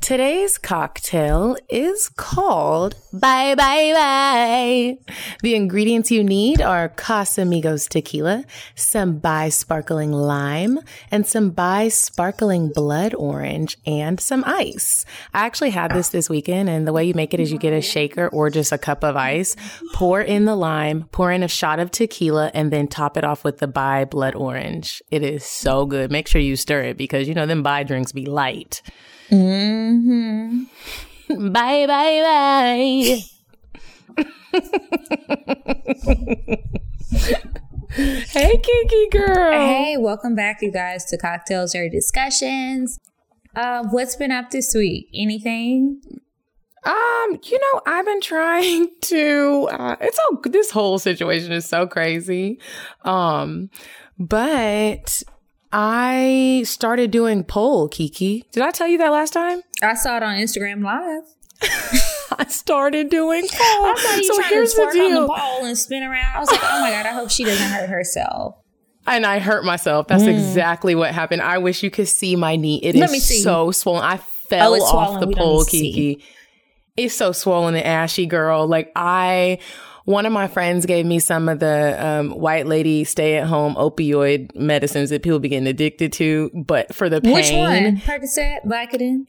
Today's cocktail is called Bye Bye Bye. The ingredients you need are Casamigos tequila, some Bai sparkling lime, and some Bai sparkling blood orange, and some ice. I actually had this this weekend, and the way you make it is you get a shaker or just a cup of ice, pour in the lime, pour in a shot of tequila, and then top it off with the Bai blood orange. It is so good. Make sure you stir it because you know them Bai drinks be light. Mm-hmm. Bye, bye, bye. hey, Kiki girl. Hey, welcome back, you guys, to Cocktales or Discussions. Uh, what's been up this week? Anything? Um, you know, I've been trying to. Uh, it's all. This whole situation is so crazy. Um, but I started doing pole, Kiki. Did I tell you that last time? I saw it on Instagram Live. I started doing pole. I saw you so trying here's to the twerk on deal. the ball and spin around. I was like, oh my god, I hope she doesn't hurt herself. And I hurt myself. That's mm. exactly what happened. I wish you could see my knee. It is Let see. so swollen. I fell Oh, off swollen. the We pole. Kiki. It's so swollen and ashy, girl. Like I, one of my friends gave me some of the um, white lady stay at home opioid medicines that people be getting addicted to, but for the pain. Which one? Percocet, Vicodin.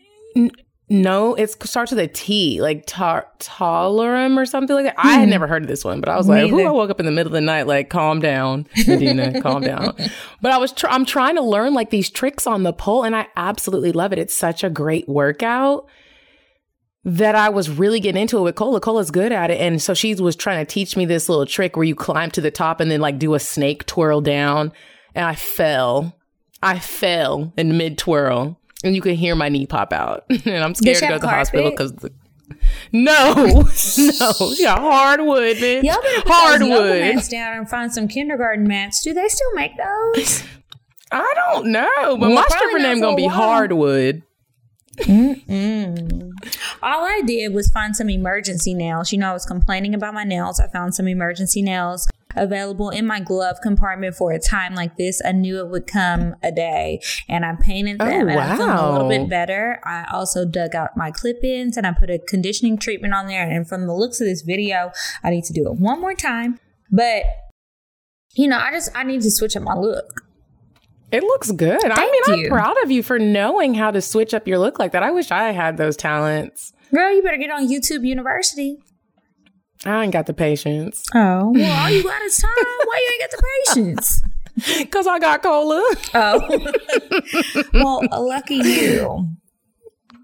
No, it starts with a T, like tar- tolerum or something like that. I had never heard of this one, but I was like, "Who?" I woke up in the middle of the night, like, "Calm down, Medina, calm down." But I was, tr- I'm trying to learn like these tricks on the pole, and I absolutely love it. It's such a great workout that I was really getting into it with Cola. Cola's good at it, and so she was trying to teach me this little trick where you climb to the top and then like do a snake twirl down, and I fell. I fell in mid twirl, and you can hear my knee pop out, and I'm scared to go to the hospital because. No, no, yeah, hardwood, bitch. Y'all better put those yoga hardwood. mats down and find some kindergarten mats. Do they still make those? I don't know, but Well, my stripper name gonna be hardwood. All I did was find some emergency nails. You know, I was complaining about my nails. I found some emergency nails available in my glove compartment for a time like this. I knew it would come a day, and I painted oh, them, Oh, and I'm feeling a little bit better. I also dug out my clip-ins and I put a conditioning treatment on there. And from the looks of this video, I need to do it one more time. But you know, I just I need to switch up my look. It looks good. I mean, you. I'm proud of you for knowing how to switch up your look like that. I wish I had those talents. Girl, you better get on YouTube University. I ain't got the patience Oh, well, all you got is time. Why you ain't got the patience? because I got cola. Oh, well, lucky you.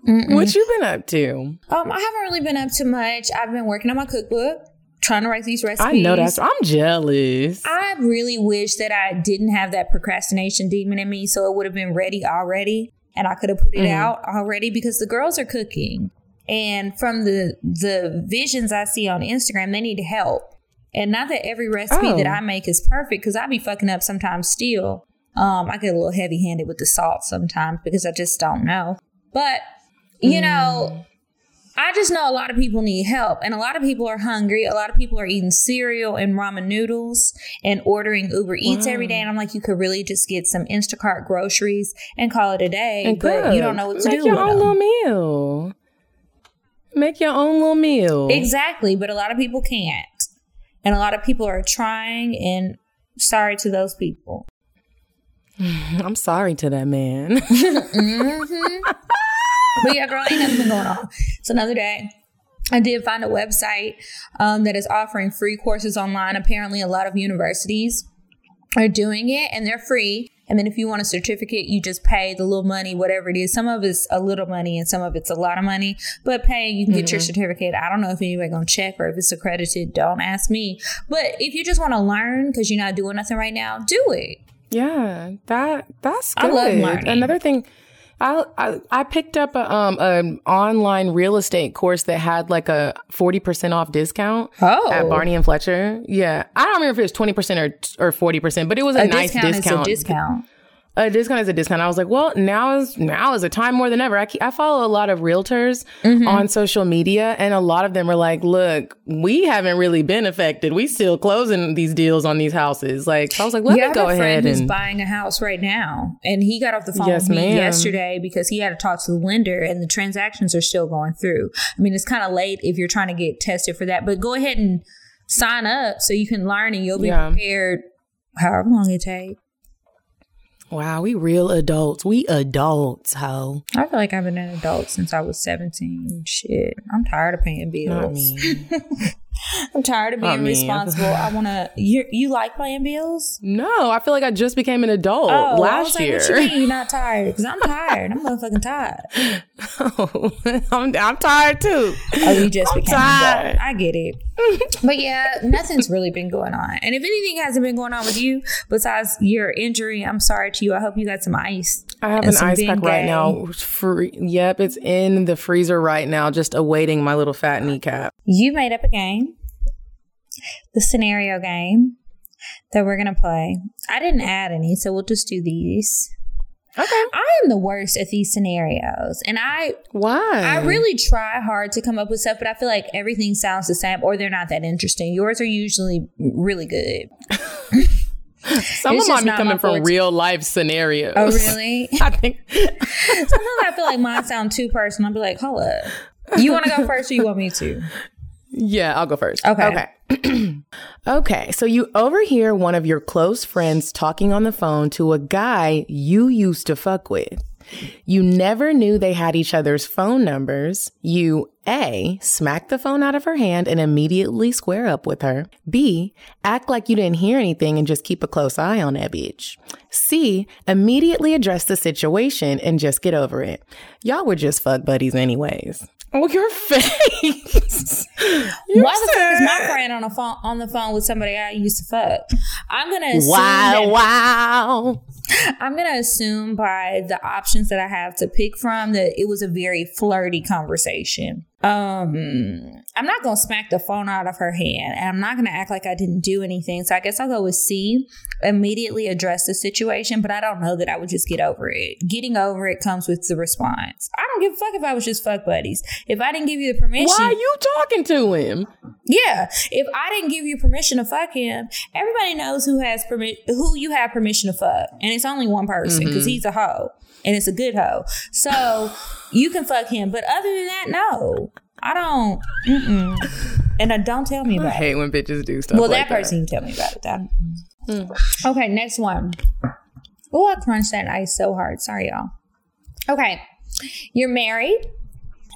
What you been up to? Um, I haven't really been up to much. I've been working on my cookbook, trying to write these recipes. I know that's. I'm jealous. I really wish that I didn't have that procrastination demon in me, so it would have been ready already, and I could have put it out already because the girls are cooking, and from the the visions I see on Instagram, they need help. And not that every recipe Oh. that I make is perfect, because I be fucking up sometimes still. Um, I get a little heavy handed with the salt sometimes because I just don't know. But you know, I just know a lot of people need help, and a lot of people are hungry. A lot of people are eating cereal and ramen noodles and ordering Uber Eats every day. And I'm like, you could really just get some Instacart groceries and call it a day, And but you don't know what to do. Make do your own them. little meal. Make your own little meal. Exactly, but a lot of people can't, and a lot of people are trying. And sorry to those people. I'm sorry to that man. Mm-hmm. But yeah, girl, ain't nothing been going on. It's another day. I did find a website um, that is offering free courses online. Apparently, a lot of universities are doing it and they're free. And then if you want a certificate, you just pay the little money, whatever it is. Some of it's a little money and some of it's a lot of money. But pay, you can get your certificate. I don't know if anybody gonna check or if it's accredited. Don't ask me. But if you just want to learn because you're not doing nothing right now, do it. Yeah, that that's good. I love learning. Another thing, I, I I picked up a um an online real estate course that had like a forty percent off discount Oh. at Barney and Fletcher. Yeah, I don't remember if it was twenty percent or or forty percent, but it was a, A nice discount, discount. discount. A discount is a discount. I was like, well, now is now is a time more than ever. I, I follow a lot of realtors Mm-hmm. on social media, and a lot of them are like, look, we haven't really been affected. We still closing these deals on these houses. Like, so I was like, let yeah, me go ahead who's and buying a house right now, and he got off the phone Yes, with me ma'am. yesterday because he had to talk to the lender, and the transactions are still going through. I mean, it's kind of late if you're trying to get tested for that, but go ahead and sign up so you can learn, and you'll be Yeah. prepared. However long it takes. Wow, we real adults. We adults, ho. I feel like I've been an adult since I was 17. Shit. I'm tired of paying bills. I'm tired of being I mean- responsible. I want to. You you like paying bills? No, I feel like I just became an adult oh, was last like, year. You mean you're not tired? Because I'm tired. I'm motherfucking tired. Oh, I'm, I'm tired too. Oh, you just I'm became an adult. I get it. But yeah, nothing's really been going on. And if anything hasn't been going on with you besides your injury, I'm sorry to you. I hope you got some ice. I have an ice pack right now. Free, yep, it's in the freezer right now, just awaiting my little fat kneecap. You made up a game, the scenario game that we're going to play. I didn't add any, so we'll just do these. Okay. I am the worst at these scenarios. And I Why? I really try hard to come up with stuff, but I feel like everything sounds the same or they're not that interesting. Yours are usually really good. Some it's of mine be coming from real life scenarios. Oh, really? I think. Sometimes I feel like mine sound too personal. I'll be like, hold up. You want to go first or you want me to? Yeah, I'll go first. Okay. Okay. okay. So you overhear one of your close friends talking on the phone to a guy you used to fuck with. You never knew they had each other's phone numbers. You A, smack the phone out of her hand and immediately square up with her. B, act like you didn't hear anything and just keep a close eye on that bitch. C, immediately address the situation and just get over it. Y'all were just fuck buddies anyways. Oh, your face. You're Why the fuck is my friend on a phone on the phone with somebody I used to fuck? I'm gonna assume Wow, that- wow. I'm gonna assume by the options that I have to pick from that it was a very flirty conversation. Um, I'm not gonna smack the phone out of her hand, and I'm not gonna act like I didn't do anything. So I guess I'll go with C. Immediately address the situation, but I don't know that I would just get over it. Getting over it comes with the response. I don't give a fuck if I was just fuck buddies. If I didn't give you the permission, Why are you talking to him? yeah, if I didn't give you permission to fuck him, everybody knows who has permit who you have permission to fuck, and it's only one person because he's a hoe, and it's a good hoe. So you can fuck him, but other than that, no, I don't. Mm-mm. And uh, don't tell me I about it. hate when bitches do stuff Well, like that person can tell me about it. That. Okay, next one. Oh, I crunched that ice so hard. Sorry, y'all. Okay, you're married,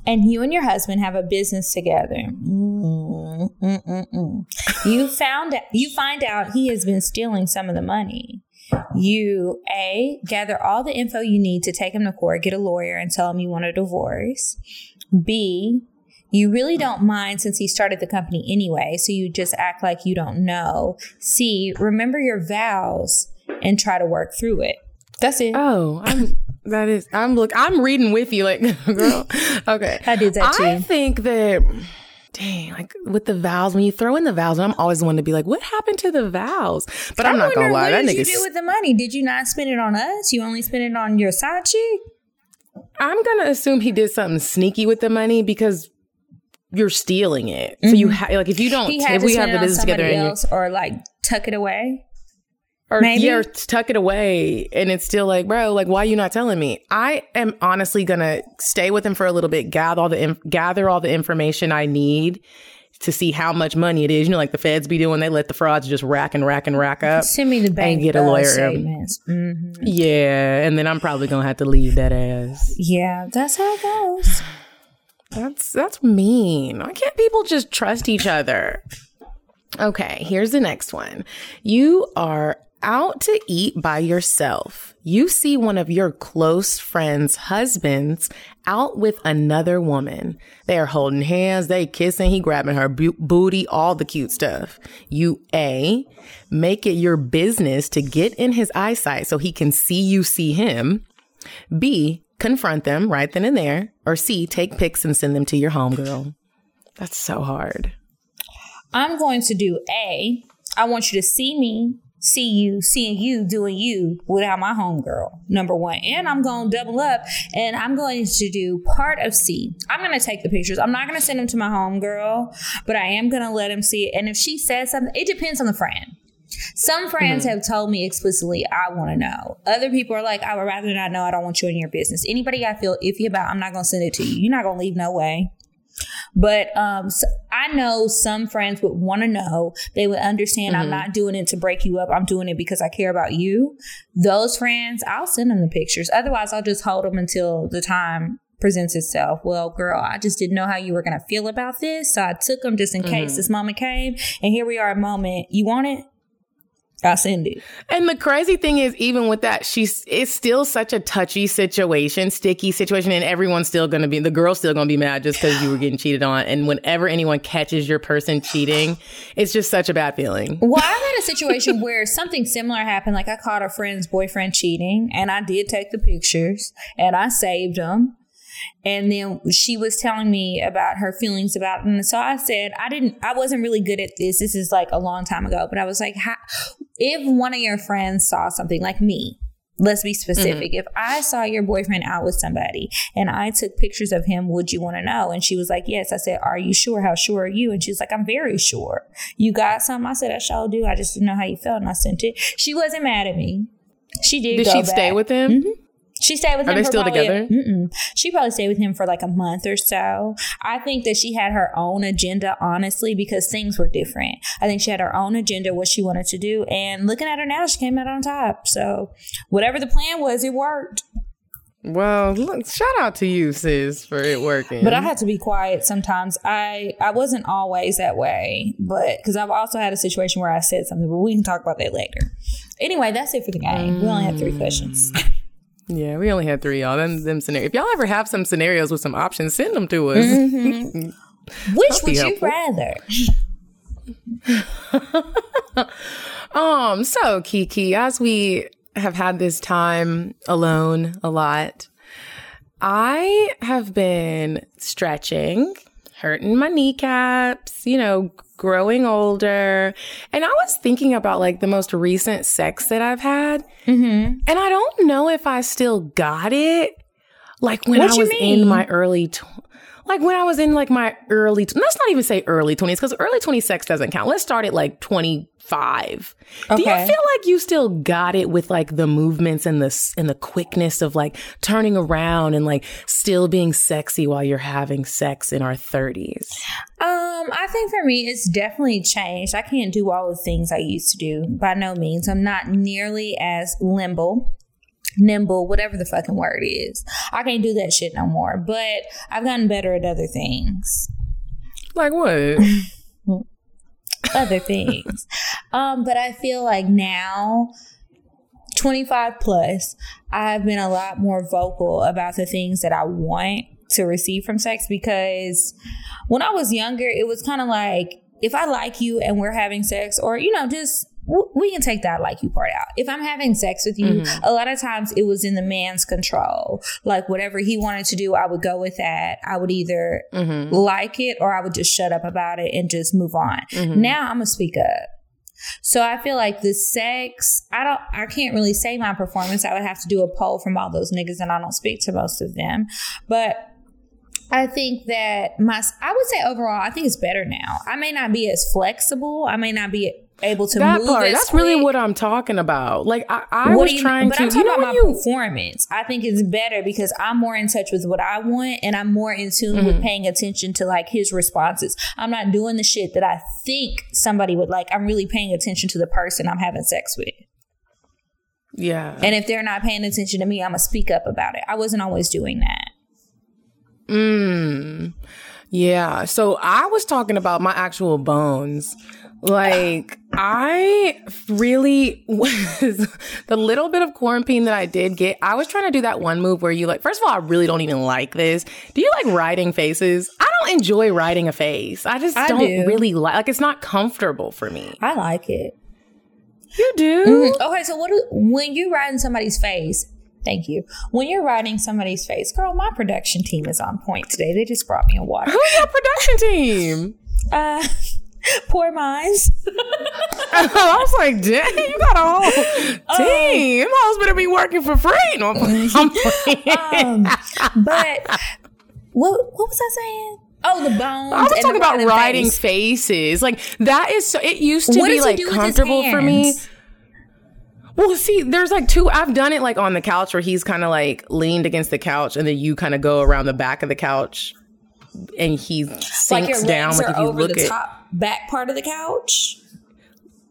and you and your husband have a business together. Mm, mm, mm, mm. You found you find out he has been stealing some of the money. You a gather all the info you need to take him to court, get a lawyer, and tell him you want a divorce. B you really don't mind since he started the company anyway, so you just act like you don't know. C, remember your vows and try to work through it. That's it. Oh, I'm that is I'm look I'm reading with you like girl. Okay. I did that too. I think that dang, like with the vows, when you throw in the vows, I'm always one to be like, what happened to the vows? But I'm I not gonna lie, what that did you do with the money? Did you not spend it on us? You only spent it on your side chick? I'm gonna assume he did something sneaky with the money because you're stealing it. So you ha- like if you don't Mm-hmm. If we have the business together and else or like tuck it away. or Maybe. yeah, or tuck it away and it's still like, bro, like why you not telling me? I am honestly gonna stay with him for a little bit, gather all the inf- gather all the information I need to see how much money it is. You know, like the feds be doing, they let the frauds just rack and rack and rack up. Send me the bank and get a lawyer. statements. hmm Yeah, and then I'm probably gonna have to leave that ass. Yeah, that's how it goes. That's that's mean. Why can't people just trust each other? Okay, here's the next one. You are out to eat by yourself. You see one of your close friends' husbands out with another woman. They are holding hands, they kissing, he grabbing her bu- booty, all the cute stuff. You A, make it your business to get in his eyesight so he can see you see him. B, confront them right then and there, or C, take pics and send them to your homegirl? That's so hard. I'm going to do A. I want you to see me, see you, seeing you doing you without my homegirl, number one. And I'm going to double up and I'm going to do part of C. I'm going to take the pictures. I'm not going to send them to my homegirl, but I am going to let him see it. And if she says something, it depends on the friend. Some friends mm-hmm. have told me explicitly, I want to know. Other people are like, I would rather not know. I don't want you in your business. Anybody I feel iffy about, I'm not going to send it to you. You're not going to leave no way. But um, so I know some friends would want to know. They would understand mm-hmm. I'm not doing it to break you up. I'm doing it because I care about you. Those friends, I'll send them the pictures. Otherwise, I'll just hold them until the time presents itself. Well, girl, I just didn't know how you were going to feel about this. So I took them just in mm-hmm. case this moment came. And here we are, a moment. You want it? I send it. And the crazy thing is, even with that, she's it's still such a touchy situation, sticky situation, and everyone's still gonna be the girl's still gonna be mad just because you were getting cheated on. And whenever anyone catches your person cheating, it's just such a bad feeling. Well, I've had a situation where something similar happened. Like I caught a friend's boyfriend cheating, and I did take the pictures and I saved them. And then she was telling me about her feelings about it. And so I said, I didn't, I wasn't really good at this. This is like a long time ago, but I was like, if one of your friends saw something like me, let's be specific. Mm-hmm. If I saw your boyfriend out with somebody and I took pictures of him, would you want to know? And she was like, Yes. I said, Are you sure? How sure are you? And she's like, I'm very sure. You got something? I said, I sure do. I just didn't know how you felt and I sent it. She wasn't mad at me. She did. Did she back. stay with him? Mm-hmm. She stayed with Are him. Are they still probably, together? Mm-mm. She probably stayed with him for like a month or so. I think that she had her own agenda, honestly, because things were different. I think she had her own agenda, what she wanted to do. And looking at her now, she came out on top. So whatever the plan was, it worked. Well, look, shout out to you, sis, for it working. But I had to be quiet sometimes. I I wasn't always that way, but because I've also had a situation where I said something, but we can talk about that later. Anyway, that's it for the game. Mm. We only have three questions. Yeah, we only had three, y'all. Them, them scenarios. If y'all ever have some scenarios with some options, send them to us. Mm-hmm. Which would you rather? um. So, Kiki, as we have had this time alone a lot, I have been stretching, hurting my kneecaps. You know, growing older. And I was thinking about like the most recent sex that I've had. Mm-hmm. And I don't know if I still got it. Like when what I was in my early, tw- like when I was in like my early, t- let's not even say early 20s because early 20 sex doesn't count. Let's start at like 20, five. Okay. Do you feel like you still got it with like the movements and the and the quickness of like turning around and like still being sexy while you're having sex in our 30s? Um, I think for me it's definitely changed. I can't do all the things I used to do by no means. I'm not nearly as limble nimble, whatever the fucking word is. I can't do that shit no more. But I've gotten better at other things. Like what? other things. Um, but I feel like now, 25 plus, I've been a lot more vocal about the things that I want to receive from sex because when I was younger, it was kind of like if I like you and we're having sex, or, you know, just we can take that like you part out. If I'm having sex with you, mm-hmm. a lot of times it was in the man's control. Like whatever he wanted to do, I would go with that. I would either mm-hmm. like it or I would just shut up about it and just move on. Mm-hmm. Now I'm gonna speak up. So I feel like the sex, I don't, I can't really say my performance. I would have to do a poll from all those niggas, and I don't speak to most of them. But I think that my, I would say overall, I think it's better now. I may not be as flexible. I may not be able to that part. That's quick. really what I'm talking about. Like I, I was you, trying but to. I'm talking you know about my you, performance. I think it's better because I'm more in touch with what I want, and I'm more in tune mm-hmm. with paying attention to like his responses. I'm not doing the shit that I think somebody would like. I'm really paying attention to the person I'm having sex with. Yeah. And if they're not paying attention to me, I'm gonna speak up about it. I wasn't always doing that. Mm. Yeah. So I was talking about my actual bones. Like, I really was the little bit of quarantine that I did get. I was trying to do that one move where you like, first of all, I really don't even like this. Do you like writing faces? I don't enjoy writing a face. I just I don't do. really like, like, it's not comfortable for me. I like it. You do? Mm-hmm. Okay, so what do, when you write in somebody's face, Thank you. When you're riding somebody's face, girl, my production team is on point today. They just brought me a water. Who's your production team? Uh, poor minds. I was like, dang, you got a whole team. Them hoes better be working for free. No, I'm playing. Um, but what what was I saying? Oh, the bones. I was talking about riding face. faces. Like that is so. It used to What be like do with his comfortable for me. Well, see, there's like two. I've done it like on the couch where he's kind of like leaned against the couch, and then you kind of go around the back of the couch, and he sinks Like down. Like if you look the at top back part of the couch.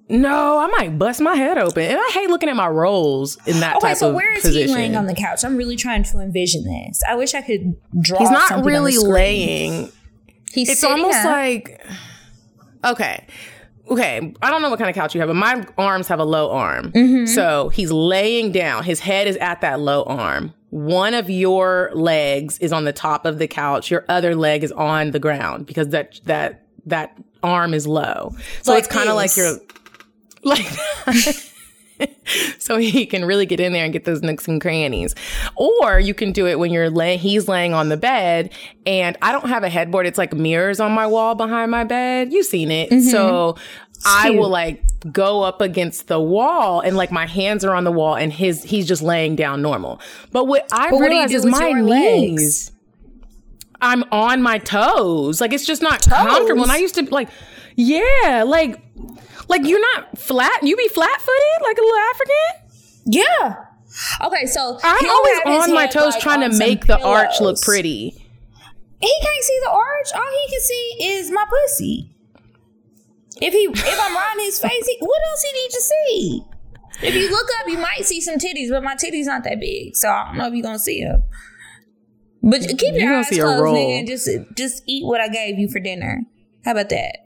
no, I might bust my head open, and I hate looking at my rolls in that type. Okay, type so of where is position. he laying on the couch? I'm really trying to envision this. I wish I could draw. he's not something on the really laying. He's It's almost up. like okay. Okay, I don't know what kind of couch you have, but my arms have a low arm. Mm-hmm. So he's laying down. His head is at that low arm. One of your legs is on the top of the couch. Your other leg is on the ground because that that that arm is low. So Like it's kind of like you're like so he can really get in there and get those nooks and crannies. Or you can do it when you're laying, he's laying on the bed and I don't have a headboard. It's like mirrors on my wall behind my bed. You've seen it. So I will like go up against the wall and like my hands are on the wall and his, he's just laying down normal. But what I But what realize do is my knees. legs? I'm on my toes. Like it's just not comfortable. And I used to like, yeah, like, like you're not flat. You be flat footed like a little African. yeah. Okay, so I'm always on my toes like, trying to make the arch look pretty. He can't see the arch. All he can see is my pussy. If he, if I'm riding his face, he, what else he need to see? If you look up, you might see some titties, but my titties not that big, so I don't know if you're gonna see them. But keep your eyes closed, nigga, and just just eat what I gave you for dinner. How about that?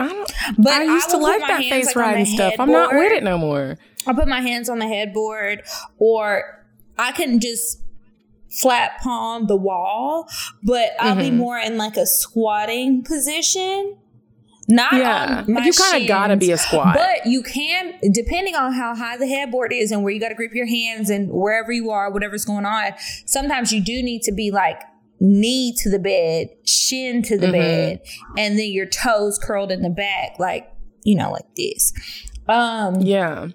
I don't. But I used to like that face like, riding stuff. I'm not with it no more. I put my hands on the headboard, or I can just flat palm the wall, but I'll Mm-hmm. be more in like a squatting position. Not Yeah, on my you kind of gotta be a squat. But you can, depending on how high the headboard is and where you got to grip your hands and wherever you are, whatever's going on. Sometimes you do need to be like knee to the bed, shin to the Mm-hmm. bed, and then your toes curled in the back, like you know, like this. Um, yeah,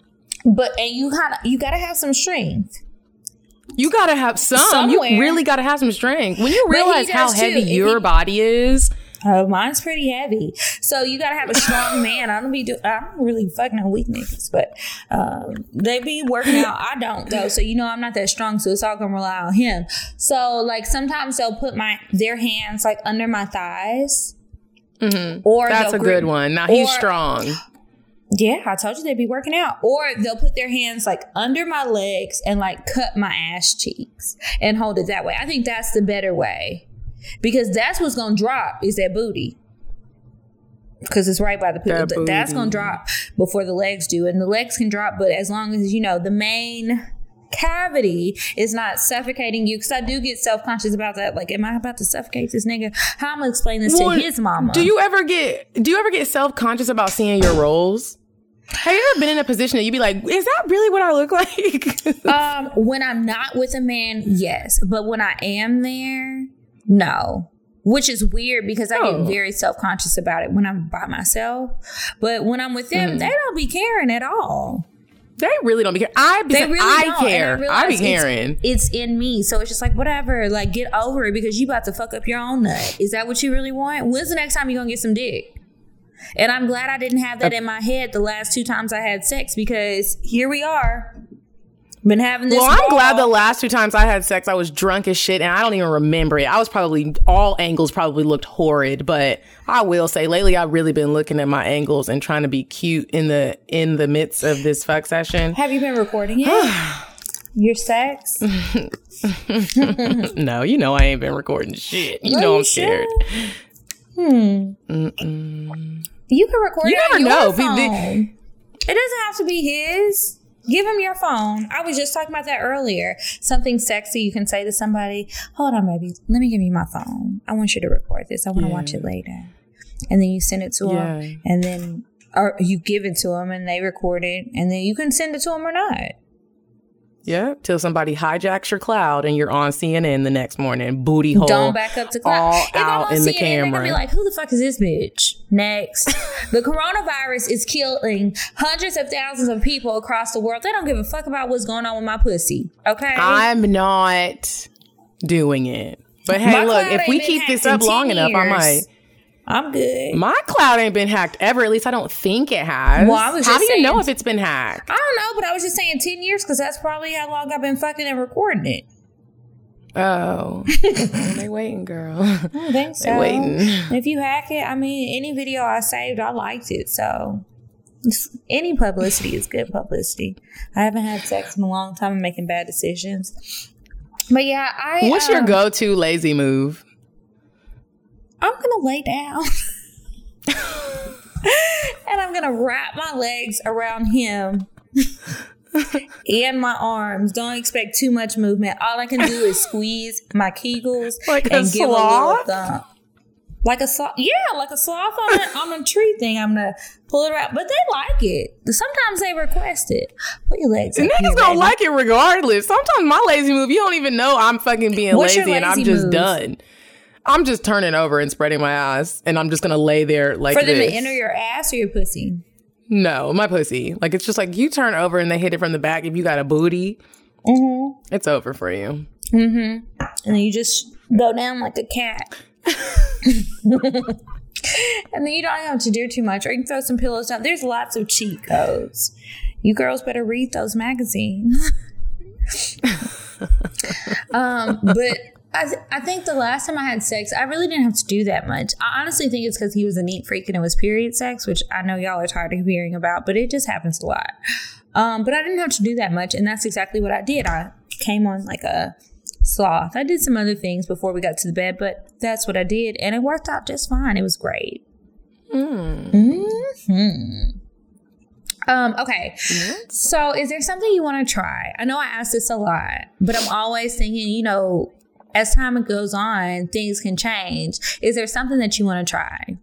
but and you kind of you got to have some strength. you gotta have some. Somewhere. You really gotta have some strength when you realize how does too. heavy your he- body is. Oh, mine's pretty heavy, so you got to have a strong man. I don't be do. I don't really fucking no weak niggas, but um, they be working out. I don't though, so you know I'm not that strong, so it's all gonna rely on him. So like sometimes they'll put my their hands like under my thighs. Or Mm-hmm. That's they'll a good one. Now he's or- strong. Yeah, I told you they'd be working out. Or they'll put their hands like under my legs and like cut my ass cheeks and hold it that way. I think that's the better way because that's what's gonna drop is that booty. Because it's right by the That. That's gonna drop before the legs do, and the legs can drop, but as long as you know the main cavity is not suffocating you. Because I do get self conscious about that. Like, am I about to suffocate this nigga? How am I gonna explain this Well, to his mama? Do you ever get do you ever get self conscious about seeing your rolls? Have you ever been in a position that you'd be like, is that really what I look like? Um, when I'm not with a man, yes. But when I am there, no. Which is weird because I Oh. get very self conscious about it when I'm by myself. But when I'm with them, mm-hmm. they don't be caring at all. they really don't be care. I be They really I don't. care. I, realize be it's- caring. It's, in me. So it's just like, whatever. Like, get over it because you about to fuck up your own nut. Is that what you really want? When's the next time you're going to get some dick? And I'm glad I didn't have that in my head the last two times I had sex because here we are. Been having this. Well, I'm glad the last two times I had sex, I was drunk as shit, and I don't even remember it. I was probably all angles probably looked horrid, but I will say lately I've really been looking at my angles and trying to be cute in the in the midst of this fuck session. Have you been recording it? Your sex? No, you know I ain't been recording shit. You know you I'm scared. Hmm. You can record You it on never know. Phone. it doesn't have to be his. Give him your phone. I was just talking about that earlier. Something sexy you can say to somebody. Hold on, baby. Let me give you my phone. I want you to record this. I want to watch it later. And then you send it to Yeah. him, and then or you give it to them, and they record it, and then you can send it to them or not. Yep. Till somebody hijacks your cloud and you're on CNN the next morning. Booty hole. Don't back up to cloud. All If I'm out in the CNN, They're gonna camera. be like, "Who the fuck is this bitch?" Next, the coronavirus is killing hundreds of thousands of people across the world. They don't give a fuck about what's going on with my pussy. Okay, I'm not doing it. But hey, My look, if we keep this up long 10 enough, I might. I'm good. My cloud ain't been hacked ever. At least I don't think it has. Well, I was How do you know if it's been hacked? I don't know, but I was just saying ten years because that's probably how long I've been fucking and recording it. Oh, they waiting, girl. I don't think so. They waiting. If you hack it, I mean, any video I saved, I liked it. So any publicity is good publicity. I haven't had sex in a long time. I'm making bad decisions. But yeah, I. What's your um, go-to lazy move? I'm gonna lay down. and I'm gonna wrap my legs around him and my arms. Don't expect too much movement. All I can do is squeeze my kegels Like a and give a little thump. Like a sloth, yeah, like a sloth on a, on a tree thing. I'm gonna pull it around, but they like it. Sometimes they request it. Put your legs. Niggas don't like it regardless. Sometimes my lazy move, you don't even know I'm fucking being What's your lazy and I'm lazy just done. I'm just turning over and spreading my eyes and I'm just gonna lay there like for them this. to enter your ass or your pussy. no, my pussy. Like it's just like you turn over and they hit it from the back. If you got a booty, Mm-hmm. it's over for you. Mm-hmm. and then you just go down like a cat. and then you don't have to do too much, or you can throw some pillows down. There's lots of cheat codes. You girls better read those magazines. um, but I, I think the last time I had sex, I really didn't have to do that much. I honestly think it's because he was a neat freak and it was period sex, which I know y'all are tired of hearing about, but it just happens a lot. Um, but I didn't have to do that much, and that's exactly what I did. I came on like a sloth. I did some other things before we got to the bed, but that's what I did, and it worked out just fine. It was great. hmm Um, okay. So, is there something you want to try? I know I ask this a lot, but I'm always thinking, you know, as time goes on, things can change. Is there something that you want to try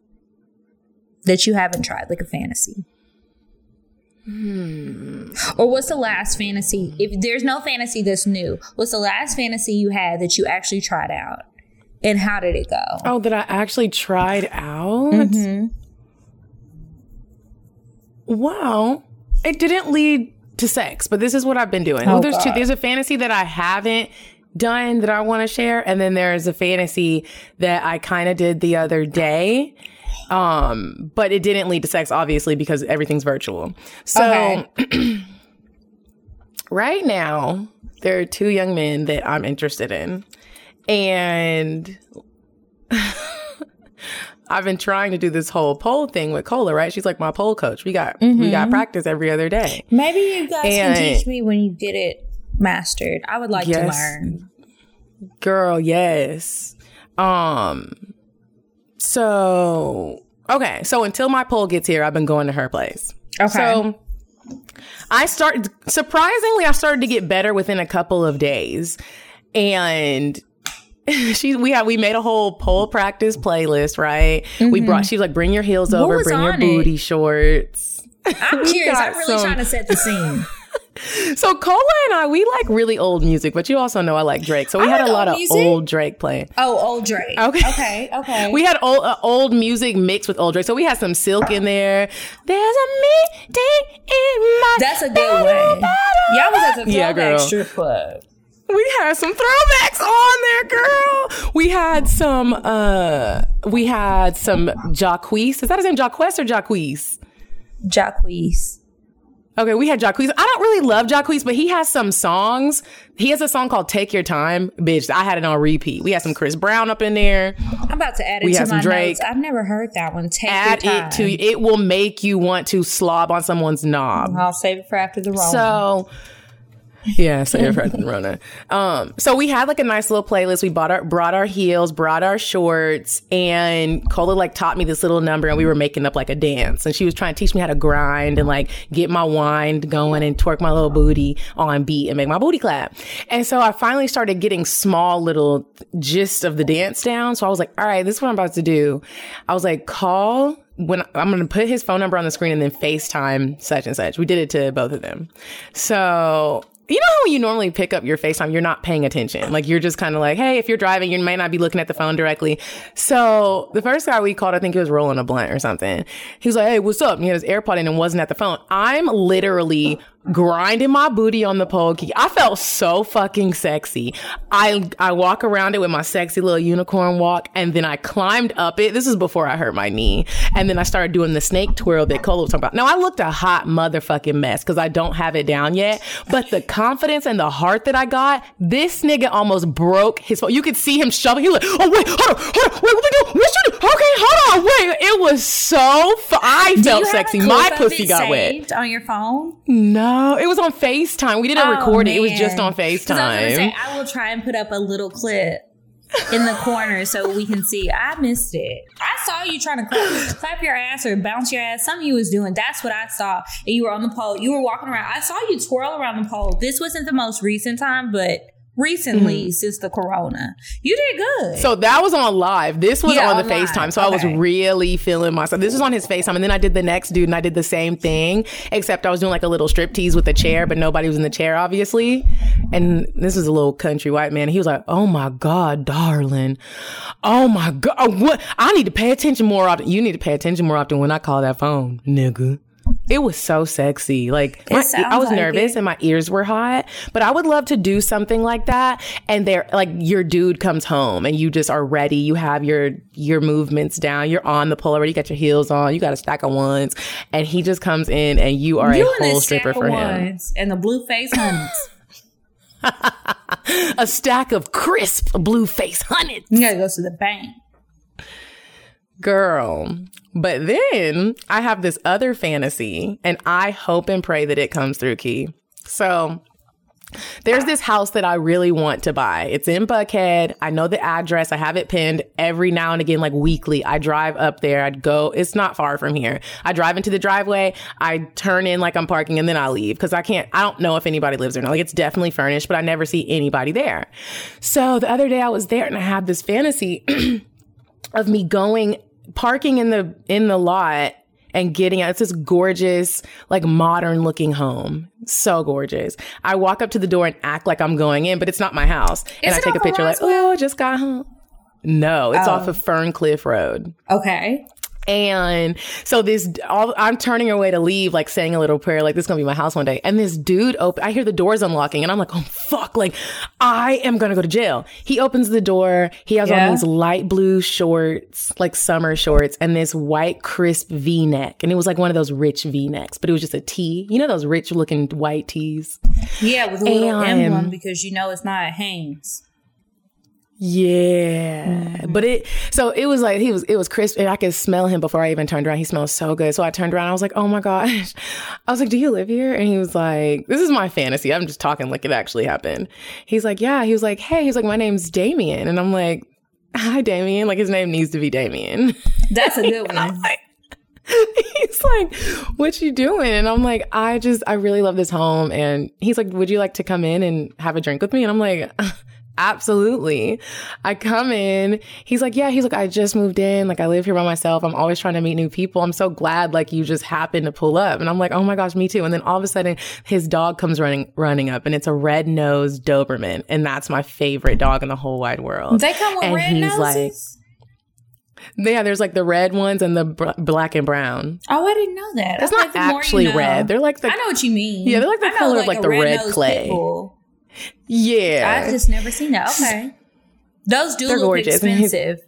that you haven't tried, like a fantasy? Hmm. Or what's the last fantasy? If there's no fantasy that's new, what's the last fantasy you had that you actually tried out? And how did it go? Oh, that I actually tried out? Mm-hmm. Wow. It didn't lead to sex, but this is what I've been doing. Oh, Oh, there's two there's a fantasy that I haven't done that I want to share, and then there's a fantasy that I kind of did the other day. Um, but it didn't lead to sex, obviously, because everything's virtual. So Okay. right now, there are two young men that I'm interested in. And I've been trying to do this whole pole thing with Cola, right? She's like my pole coach. We got we got practice every other day. Maybe you guys And- can teach me when you get it mastered. I would like to learn. Girl, yes. Um so okay, so until my pole gets here, I've been going to her place. Okay. So I started surprisingly I started to get better within a couple of days. And she we had we made a whole pole practice playlist, right? We brought she was like bring your heels over, bring your it? booty shorts. I'm curious. I'm really some- trying to set the scene. So Cola and I, we like really old music, but you also know I like Drake. So we I had a lot of music. old Drake playing. Oh, old Drake. Okay. Okay. Okay. We had old uh, old music mixed with old Drake. So we had some Silk in there. There's a meeting in my That's a good one. Y'all was at the Yeah, girl. strip club. We had some throwbacks on there, girl. We had some uh we had some Jacquees. Is that his name? Jacquees or Jacquees? Jacquees. Okay, we had Jacquees. I don't really love Jacquees, but he has some songs. He has a song called Take Your Time. Bitch, I had it on repeat. We had some Chris Brown up in there. I'm about to add it We to had some my Drake. notes. I've never heard that one. Take Add your time. it to it will make you want to slob on someone's knob. I'll save it for after the roll. So yeah, so you're Rona. Um, so we had like a nice little playlist. We bought our brought our heels, brought our shorts, and Cola like taught me this little number, and we were making up like a dance. And she was trying to teach me how to grind and like get my wind going and twerk my little booty on beat and make my booty clap. And so I finally started getting small little gist of the dance down. So I was like, all right, this is what I'm about to do. I was like, call when I'm going to put his phone number on the screen and then FaceTime such and such. We did it to both of them. So you know how you normally pick up your FaceTime, you're not paying attention. Like you're just kind of like, hey, if you're driving, you might not be looking at the phone directly. So the first guy we called, I think he was rolling a blunt or something. He was like, hey, what's up? And he had his AirPod in and wasn't at the phone. I'm literally grinding my booty on the pole. I felt so fucking sexy. I I walk around it with my sexy little unicorn walk, and then I climbed up it. This is before I hurt my knee, and then I started doing the snake twirl that Cole was talking about. Now I looked a hot motherfucking mess because I don't have it down yet, but the confidence and the heart that I got, this nigga almost broke his. You could see him shoving. He like, oh wait, hold on, hold on, wait, what they do? What's you do? Okay, hold on, wait. It was so. Fu- I felt sexy. My pussy got wet on your phone. No. It was on FaceTime. We didn't Oh, record it. It was man. just on 'Cause I FaceTime. say I will try and put up a little clip in the corner so we can see. I missed it. I saw you trying to clap, clap your ass or bounce your ass. Something you was doing. That's what I saw. And you were on the pole. You were walking around. I saw you twirl around the pole. This wasn't the most recent time, but recently since the corona, you did good. Mm-hmm. so that was on live. This was Yeah, on the live. FaceTime. So I was really feeling myself. This was on his FaceTime. And then I did the next dude and I did the same thing, except I was doing like a little strip tease with a chair, but nobody was in the chair, obviously. And this was a little country white man. He was like, Oh my God, darling. Oh my God. What? I need to pay attention more often. You need to pay attention more often when I call that phone, nigga. It was so sexy. Like my, I was like nervous it. and my ears were hot, but I would love to do something like that. And there, like your dude comes home and you just are ready. You have your your movements down. You're on the pole already. You got your heels on. You got a stack of ones, and he just comes in and you are you a whole stripper for him. and the blue face honeys. A stack of crisp blue face honey. you gotta go to the bank. Girl. But then I have this other fantasy, and I hope and pray that it comes through, Key. So there's this house that I really want to buy. It's in Buckhead. I know the address. I have it pinned every now and again, like weekly. I drive up there. I'd go. It's not far from here. I drive into the driveway. I turn in like I'm parking and then I leave because I can't, I don't know if anybody lives there. not Like it's definitely furnished, but I never see anybody there. So the other day I was there and I had this fantasy of me going parking in the in the lot and getting out. It's this gorgeous, like modern looking home. So gorgeous. I walk up to the door and act like I'm going in, but it's not my house. and I take a picture like, Roswell? oh, just got home. No, it's Oh. off of Ferncliff Road. Okay. And so this, all, I'm turning away to leave, like saying a little prayer, like this is gonna be my house one day. And this dude open, I hear the doors unlocking, and I'm like, oh fuck, like I am gonna go to jail. He opens the door. He has Yeah. on these light blue shorts, like summer shorts, and this white crisp V-neck, and it was like one of those rich V-necks, but it was just a tee. You know those rich looking white tees. Yeah, with a little And- emblem because you know it's not a Hanes. Yeah. Mm-hmm. But it so it was like he was it was crisp and I could smell him before I even turned around. He smelled so good. So I turned around, I was like, oh my gosh. I was like, Do you live here? And he was like, This is my fantasy. I'm just talking like it actually happened. He's like, Yeah. He was like, Hey, he's like, My name's Damien. And I'm like, Hi, Damien. Like his name needs to be Damien. That's a good one. Like, he's like, what you doing? And I'm like, I just, I really love this home. And he's like, would you like to come in and have a drink with me? And I'm like, absolutely. I come in. He's like, yeah. He's like, I just moved in. Like, I live here by myself. I'm always trying to meet new people. I'm so glad like you just happened to pull up. And I'm like, oh my gosh, me too. And then all of a sudden his dog comes running, running up and it's a red nosed Doberman. And that's my favorite dog in the whole wide world. They come with And red he's like- noses. Yeah, there's like the red ones and the br- black and brown. oh, I didn't know that. It's not like the you actually know. red. They're like the I know what you mean. Yeah, they're like the color of, like, the red clay. bull. Yeah. I've just never seen that. Okay. Those do They're look gorgeous. Expensive.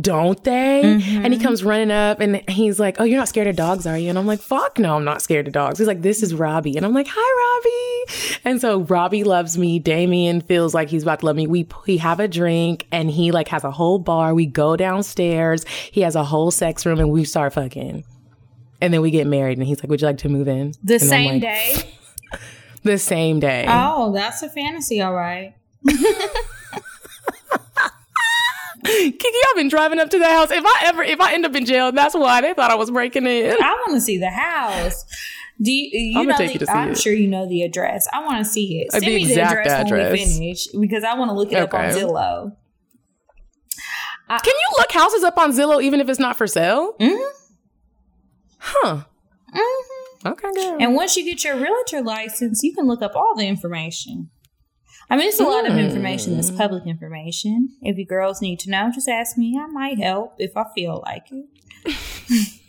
Don't they? Mm-hmm. And he comes running up and he's like, "Oh, you're not scared of dogs, are you?" And I'm like, "Fuck no, I'm not scared of dogs." He's like, "This is Robbie," and I'm like, "Hi, Robbie." And so Robbie loves me. Damien feels like he's about to love me. We we have a drink and he like has a whole bar. We go downstairs. He has a whole sex room and we start fucking. And then we get married and he's like, "Would you like to move in?" The And same like, day. The same day. Oh, that's a fantasy, all right. Kiki, I've been driving up to the house. If I ever, if I end up in jail, that's why they thought I was breaking in. I want to see the house. Do you, you know? the, you I'm it. sure you know the address. I want to see it. Send the me the exact address, when we finish because I want to look it up on Okay. Zillow. Can you look houses up on Zillow even if it's not for sale? Mhm. Huh. Okay, girl. And once you get your realtor license, you can look up all the information. I mean, it's a lot of information that's public information. If you girls need to know, just ask me. I might help if I feel like it.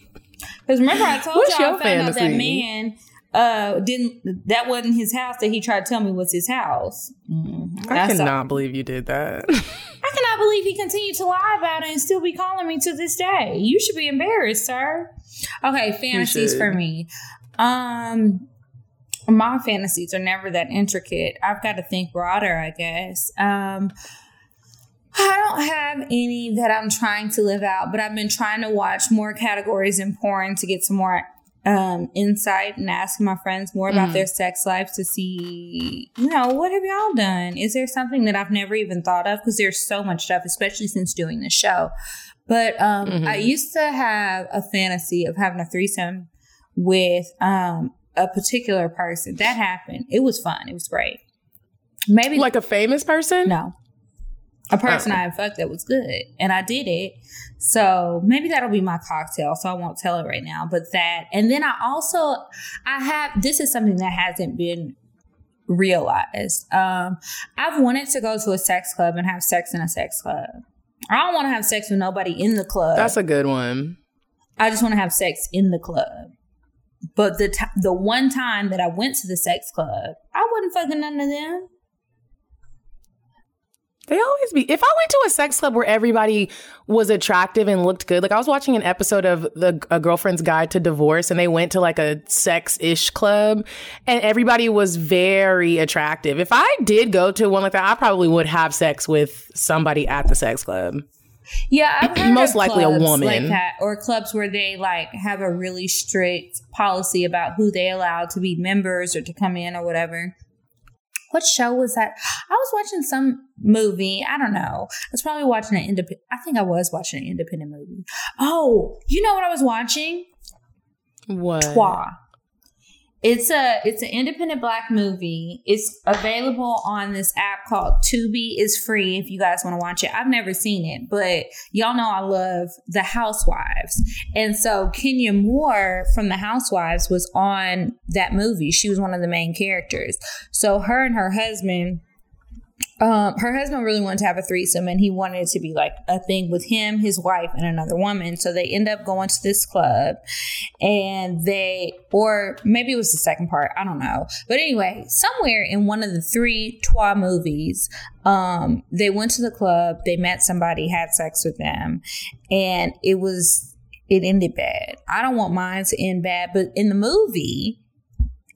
Because remember, I told What's y'all I found out that man uh didn't that wasn't his house that he tried to tell me was his house. Mhm. I That's all. cannot believe you did that. I cannot believe he continued to lie about it and still be calling me to this day. You should be embarrassed, sir. Okay, fantasies for me. Um my fantasies are never that intricate. I've got to think broader, I guess. Um I don't have any that I'm trying to live out, but I've been trying to watch more categories in porn to get some more um, insight and ask my friends more about Mhm. their sex lives to see, you know, what have y'all done? Is there something that I've never even thought of? Because there's so much stuff, especially since doing this show. But um, Mhm. I used to have a fantasy of having a threesome with um, a particular person. That happened. It was fun. It was great. Maybe like a famous person? no. A person Oh. I had fucked that was good. And I did it. So maybe that'll be my cocktail. So I won't tell it right now. But that and then I also I have this is something that hasn't been realized. Um I've wanted to go to a sex club and have sex in a sex club. I don't want to have sex with nobody in the club. That's a good one. I just want to have sex in the club. But the t- the one time that I went to the sex club, I wasn't fucking none of them. They always be. If I went to a sex club where everybody was attractive and looked good, like I was watching an episode of the A Girlfriend's Guide to Divorce, and they went to like a sex ish club, and everybody was very attractive. If I did go to one like that, I probably would have sex with somebody at the sex club. Yeah, I've heard Most likely a woman. like that, or clubs where they like have a really strict policy about who they allow to be members or to come in or whatever. What show was that? I was watching some movie. I don't know. I was probably watching an independent. I think I was watching an independent movie. Oh, you know what I was watching? What? Trois. It's a it's an independent black movie. It's available on this app called Tubi. It's free if you guys want to watch it. I've never seen it, but y'all know I love The Housewives. And so Kenya Moore from The Housewives was on that movie. She was one of the main characters. So her and her husband um, her husband really wanted to have a threesome and he wanted it to be like a thing with him, his wife, and another woman. So they end up going to this club and they, or maybe it was the second part, I don't know. But anyway, somewhere in one of the three Trois movies, um, they went to the club, they met somebody, had sex with them, and it was, it ended bad. I don't want mine to end bad, but in the movie,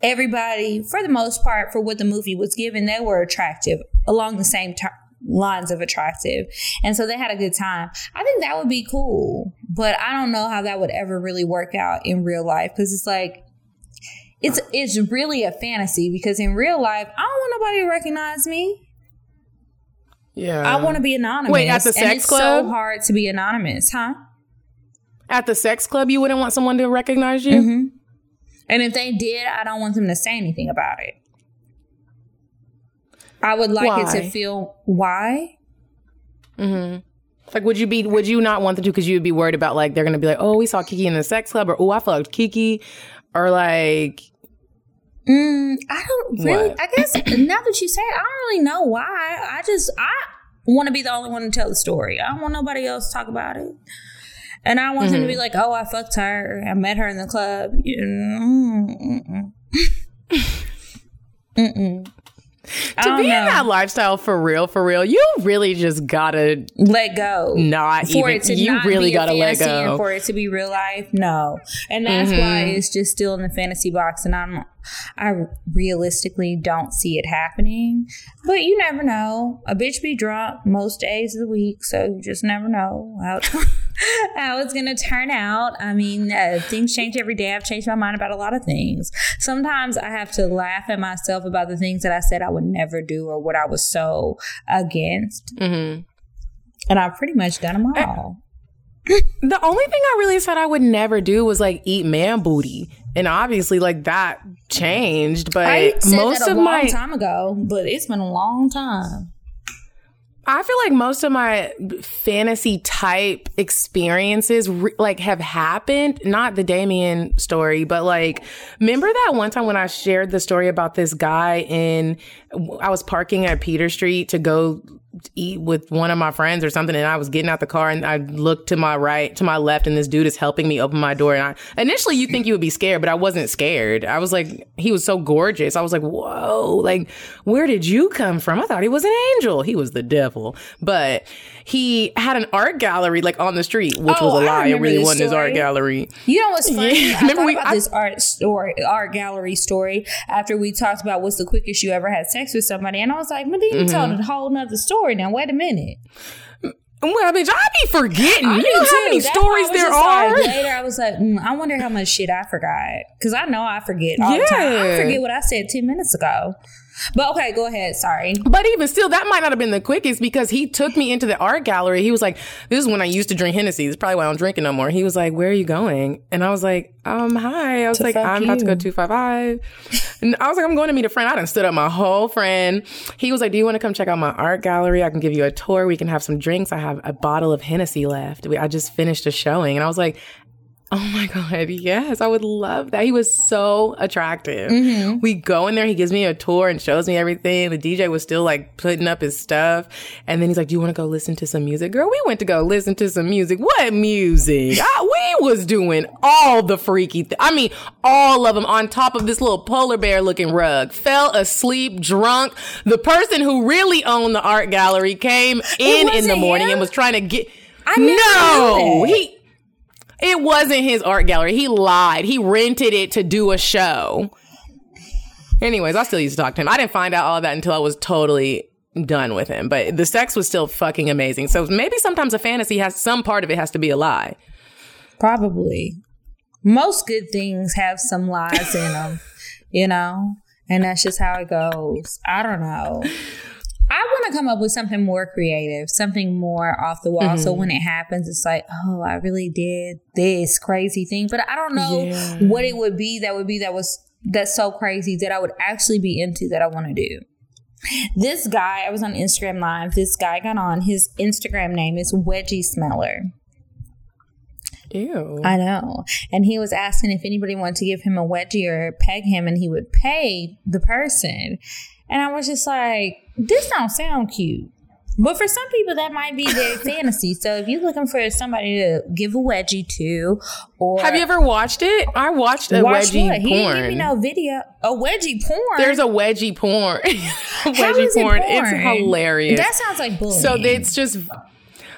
everybody, for the most part, for what the movie was given, they were attractive along the same t- lines of attractive. And so they had a good time. I think that would be cool, but I don't know how that would ever really work out in real life because it's like, it's it's really a fantasy because in real life, I don't want nobody to recognize me. Yeah. I want to be anonymous. Wait, at the and sex it's club? so hard to be anonymous, huh? at the sex club. You wouldn't want someone to recognize you. hmm And if they did, I don't want them to say anything about it. I would like it to feel why. Mm-hmm. Like, would you be? Would you not want them to? Because you would be worried about like they're gonna be like, oh, we saw Kiki in the sex club, or oh, I fucked Kiki, or like, Mm, I don't really. What? I guess now that you say it, I don't really know why. I just I want to be the only one to tell the story. I don't want nobody else to talk about it. And I want them to be like, "Oh, I fucked her. I met her in the club." You know, mm-mm. Mm-mm. To don't be in that lifestyle for real, for real, you really just gotta let go. not for even. it to You not really be gotta let go. for it to be real life no and that's Mhm. why it's just still in the fantasy box and i'm i realistically don't see it happening but you never know a bitch be drunk most days of the week so you just never know how, how it's gonna turn out. I mean uh, things change every day. I've changed my mind about a lot of things. Sometimes i have to laugh at myself about the things that i said i would never do or what i was so against. Hmm and i've pretty much done them all. The only thing I really said I would never do was like eat man booty, and obviously, like that changed. But most of long my time ago, but it's been a long time. I feel like most of my fantasy type experiences re- like have happened. Not the Damien story, but like remember that one time when I shared the story about this guy in I was parking at Peter Street to go eat with one of my friends or something and I was getting out the car and I looked to my right to my left and this dude is helping me open my door and I initially you think you would be scared but I wasn't scared. I was like he was so gorgeous. I was like, "Whoa, like where did you come from? I thought he was an angel. He was the devil." But he had an art gallery like on the street, which Oh, was a lie. It really wasn't his art gallery. You know what's funny? Yeah, I remember we- about I- this art story, art gallery story after we talked about what's the quickest you ever had sex with somebody, and I was like, Medina Mm-hmm. told a whole nother story. Now wait a minute. Well, bitch, I be forgetting. I you know how many That's stories there just like- are? later, I was like, mm, I wonder how much shit I forgot because I know I forget all the time. I forget what I said ten minutes ago. But okay, go ahead. Sorry. But even still, that might not have been the quickest because he took me into the art gallery. He was like, "This is when I used to drink Hennessy. This is probably why I don't drink it no more." He was like, "Where are you going?" And I was like, "Um, hi." I was like, "I'm about to go you. two five five. And I was like, "I'm going to meet a friend." I done stood up my whole friend. He was like, "Do you want to come check out my art gallery? I can give you a tour. We can have some drinks. I have a bottle of Hennessy left. We- I just finished a showing." And I was like. Oh my God. Yes. I would love that. He was so attractive. We go in there. He gives me a tour and shows me everything. The DJ was still like putting up his stuff. And then he's like, do you want to go listen to some music? Girl, we went to go listen to some music. What music? I, we was doing all the freaky, th- I mean, all of them on top of this little polar bear looking rug. Fell asleep, drunk. The person who really owned the art gallery came in in the morning him? and was trying to get, I no, he, it wasn't his art gallery. He lied. He rented it to do a show. Anyways, I still used to talk to him. I didn't find out all that until I was totally done with him. But the sex was still fucking amazing. So maybe sometimes a fantasy has some part of it has to be a lie. Probably. Most good things have some lies in them, you know? And that's just how it goes. I don't know. I want to come up with something more creative, something more off the wall. So mm-hmm. when it happens, it's like, oh, I really did this crazy thing. But I don't know Yeah. what it would be that would be that was that's so crazy that I would actually be into that I want to do. This guy, I was on Instagram Live. This guy got on. His Instagram name is Wedgie Smeller. Ew. I know. And he was asking if anybody wanted to give him a wedgie or peg him and he would pay the person. And I was just like, this don't sound cute. But for some people, that might be their fantasy. So if you're looking for somebody to give a wedgie to, or Have you ever watched it? I watched a watch wedgie what? He didn't give me no video. A wedgie porn. There's a wedgie porn. a How wedgie it porn. It's hilarious. That sounds like bullying. So it's just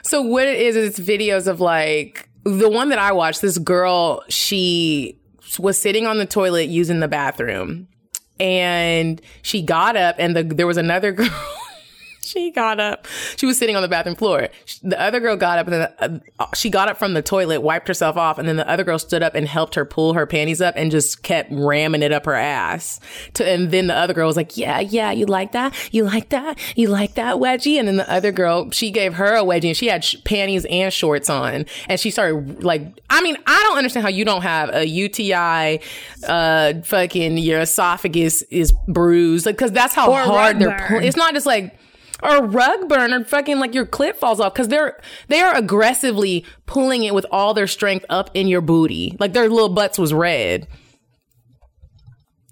so what it is is it's videos of like the one that I watched. This girl, she was sitting on the toilet using the bathroom, and she got up, and the, there was another girl. She got up. She was sitting on the bathroom floor. Sh- The other girl got up and then uh, she got up from the toilet, wiped herself off, and then the other girl stood up and helped her pull her panties up and just kept ramming it up her ass. To, and then the other girl was like, "Yeah, yeah, you like that? You like that? You like that wedgie?" And then the other girl, she gave her a wedgie and she had sh- panties and shorts on, and she started like, I mean, I don't understand how you don't have a UTI, uh, fucking your esophagus is bruised, like because that's how Or hard they're. Pull- it's not just like or a rug burn or fucking like your clit falls off because they're they are aggressively pulling it with all their strength up in your booty like their little butts was red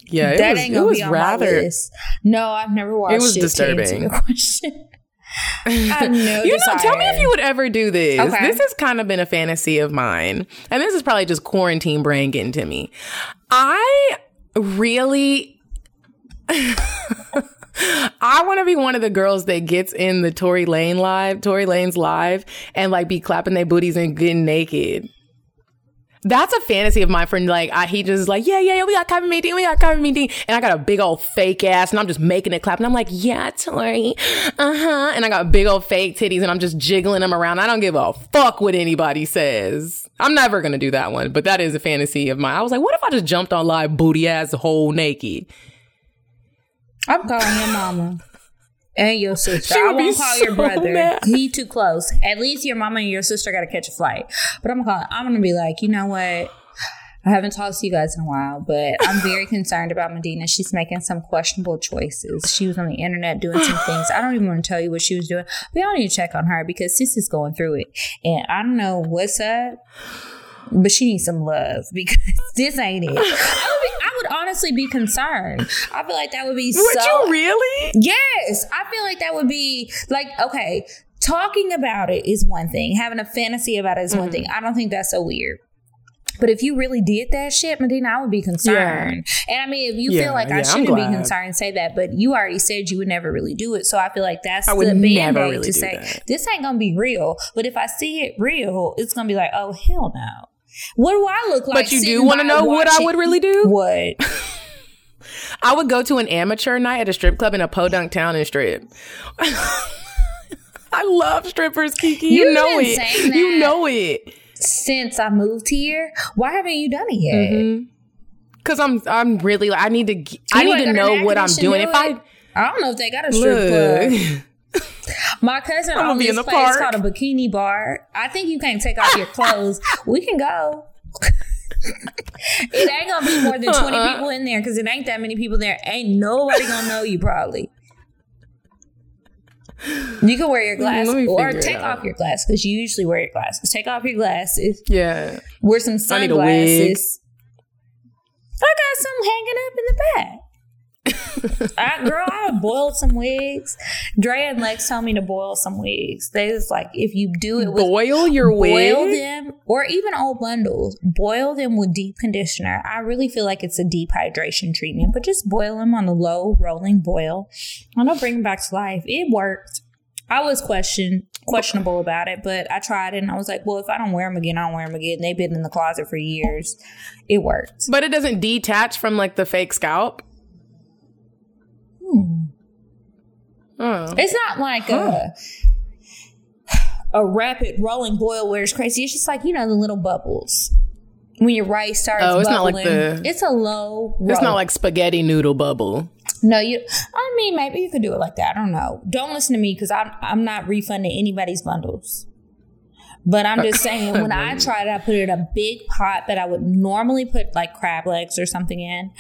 yeah it that was, ain't it gonna was be on rather my list. No, I've never watched it. was to answer disturbing. your. I have no you know tell me if you would ever do this Okay. this has kind of been a fantasy of mine and this is probably just quarantine brain getting to me i really I want to be one of the girls that gets in the Tory Lanez live, Tory Lanez live, and like be clapping their booties and getting naked. That's a fantasy of mine. For like, I, he just like, yeah, yeah, yeah, we got Kevin Meeting, we got Kevin Meeting, and I got a big old fake ass, and I'm just making it clap, and I'm like, yeah, Tori, uh huh, and I got big old fake titties, and I'm just jiggling them around. I don't give a fuck what anybody says. I'm never gonna do that one, but that is a fantasy of mine. I was like, what if I just jumped on live, booty ass, whole naked? I'm calling your mama and your sister. She I won't call so your brother. mad. He too close. At least your mama and your sister got to catch a flight. But I'm gonna call. I'm gonna be like, you know what? I haven't talked to you guys in a while, but I'm very concerned about Medina. She's making some questionable choices. She was on the internet doing some things. I don't even want to tell you what she was doing. We all need to check on her because sis is going through it. And I don't know what's up, but she needs some love because this ain't it. Would, be, I would honestly be concerned. I feel like that would be Would so. you really? Yes, I feel like that would be like okay. Talking about it is one thing. Having a fantasy about it is one mm-hmm. thing. I don't think that's so weird. But if you really did that shit, Medina, I would be concerned. And I mean, if you Yeah, feel like yeah, I shouldn't be concerned, say that. But you already said you would never really do it. So I feel like that's I the never band-aid really to say that. this ain't gonna be real. But if I see it real, it's gonna be like, oh hell no. What do I look like? But you do want to know what I would really do? What? I would go to an amateur night at a strip club in a podunk town and strip. I love strippers, Kiki. You You've know it. You know it. Since I moved here, why haven't you done it yet? Mm-hmm. Cause I'm I'm really I need to g- I You need to know what I'm doing. If? I I don't know if they got a strip club. My cousin I'ma owns this place park. called a bikini bar. I think you can't take off your clothes. we can go. it ain't gonna be more than 20 Uh-uh. people in there because it ain't that many people there. Ain't nobody gonna know you probably. You can wear your glasses or take off your glasses because you usually wear your glasses. Take off your glasses. yeah. Wear some I need a wig. sunglasses. I got some hanging up in the back. I, girl, I boiled some wigs. Dre and Lex told me to boil some wigs. They was like, if you do it with Boil your wigs. boil wig. them or even old bundles, boil them with deep conditioner. I really feel like it's a deep hydration treatment, but just boil them on a low rolling boil. And I'll bring them back to life. It worked. I was question questionable about it, but I tried it and I was like, well, if I don't wear them again, I don't wear them again. They've been in the closet for years. It worked. But it doesn't detach from like the fake scalp. Oh. It's not like a a rapid rolling boil where it's crazy. It's just like you know the little bubbles when your rice starts. Oh, it's not like the- It's a low. It's not like spaghetti noodle bubble. no. You. I mean, maybe you could do it like that. I don't know. Don't listen to me because I'm I'm not refunding anybody's bundles. But I'm just saying, when I tried it, I put it in a big pot that I would normally put like crab legs or something in,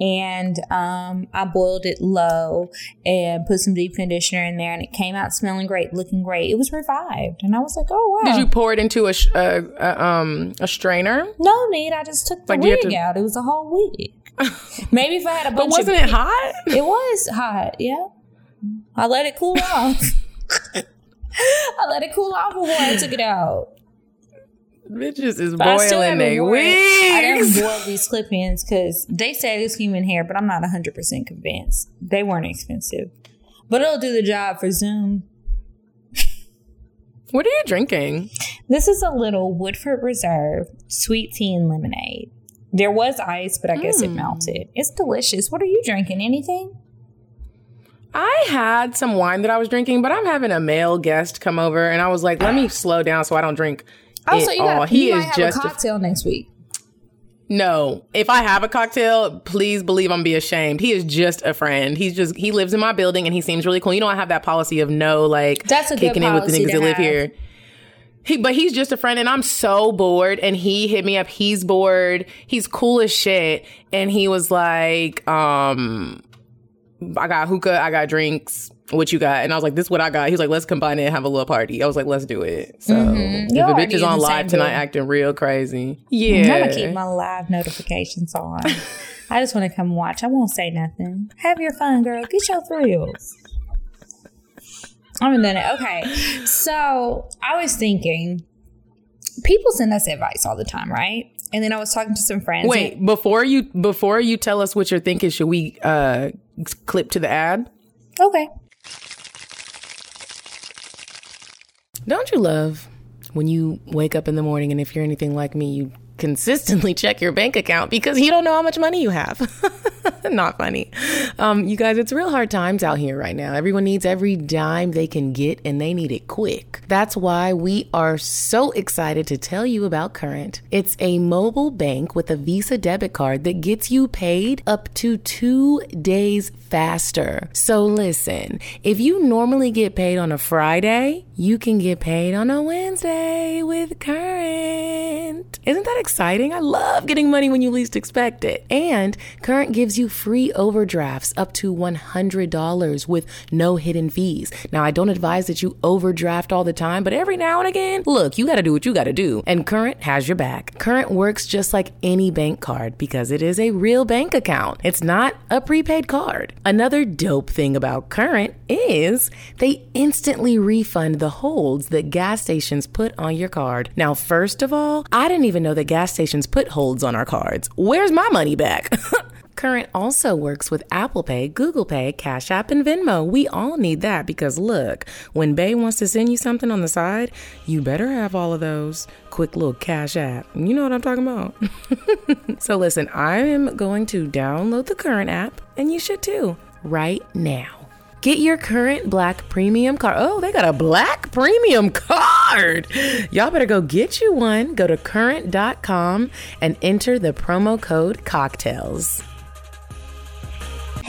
and um, I boiled it low and put some deep conditioner in there, and it came out smelling great, looking great. It was revived, and I was like, oh wow. Did you pour it into a, sh- a, a um a strainer? No need. I just took the Like, wig to- out. It was a whole wig. Maybe if I had a bunch. But wasn't of it hot? It was hot, yeah. I let it cool off. I let it cool off before I took it out. Bitches is But I still boiling they worn. I didn't boil these clip-ins because they said it's human hair, but I'm not 100% convinced. They weren't expensive. But it'll do the job for Zoom. What are you drinking? This is a little Woodford Reserve sweet tea and lemonade. There was ice, but I guess it hmm. melted. It's delicious. What are you drinking? Anything? I had some wine that I was drinking, but I'm having a male guest come over, and I was like, let me slow down so I don't drink. Oh, so you, got, he you is might have a- cocktail next week. No, if I have a cocktail, please believe I'm be ashamed. He is just a friend. He's just he lives in my building and he seems really cool. You know, I have that policy of no like That's a kicking in with the niggas that live here. He, but he's just a friend, and I'm so bored. And he hit me up. He's bored. He's cool as shit, and he was like, um, "I got hookah. I got drinks. What you got?" And I was like, "This is what I got." He was like, "Let's combine it and have a little party." I was like, "Let's do it." So mm-hmm. if You're a bitch is on live tonight, acting real crazy, Yeah. I'm gonna keep my live notifications on. I just want to come watch. I won't say nothing. Have your fun, girl. Get your thrills. I'm in it. Okay, so I was thinking, people send us advice all the time, right? And then I was talking to some friends. Wait, before you before you tell us what you're thinking, should we uh clip to the ad? okay. Don't you love when you wake up in the morning and if you're anything like me, you consistently check your bank account because you don't know how much money you have. Not funny. Um, you guys, it's real hard times out here right now. Everyone needs every dime they can get and they need it quick. That's why we are so excited to tell you about Current. It's a mobile bank with a Visa debit card that gets you paid up to two days faster. So listen, if you normally get paid on a Friday, you can get paid on a Wednesday with Current. Isn't that exciting? I love getting money when you least expect it. And Current gives you free overdrafts up to $100 with no hidden fees. Now, I don't advise that you overdraft all the time, but every now and again, look, you got to do what you got to do. And Current has your back. Current works just like any bank card because it is a real bank account. It's not a prepaid card. Another dope thing about Current is they instantly refund the holds that gas stations put on your card. Now, first of all, I didn't even know that gas stations put holds on our cards. Where's my money back? Current also works with Apple Pay, Google Pay, Cash App, and Venmo. We all need that because look, when Bay wants to send you something on the side, you better have all of those. Quick little Cash App. You know what I'm talking about. so listen, I am going to download the Current app, and you should too, right now. Get your current black premium card. Oh, they got a black premium card. Y'all better go get you one. Go to current.com and enter the promo code cocktales.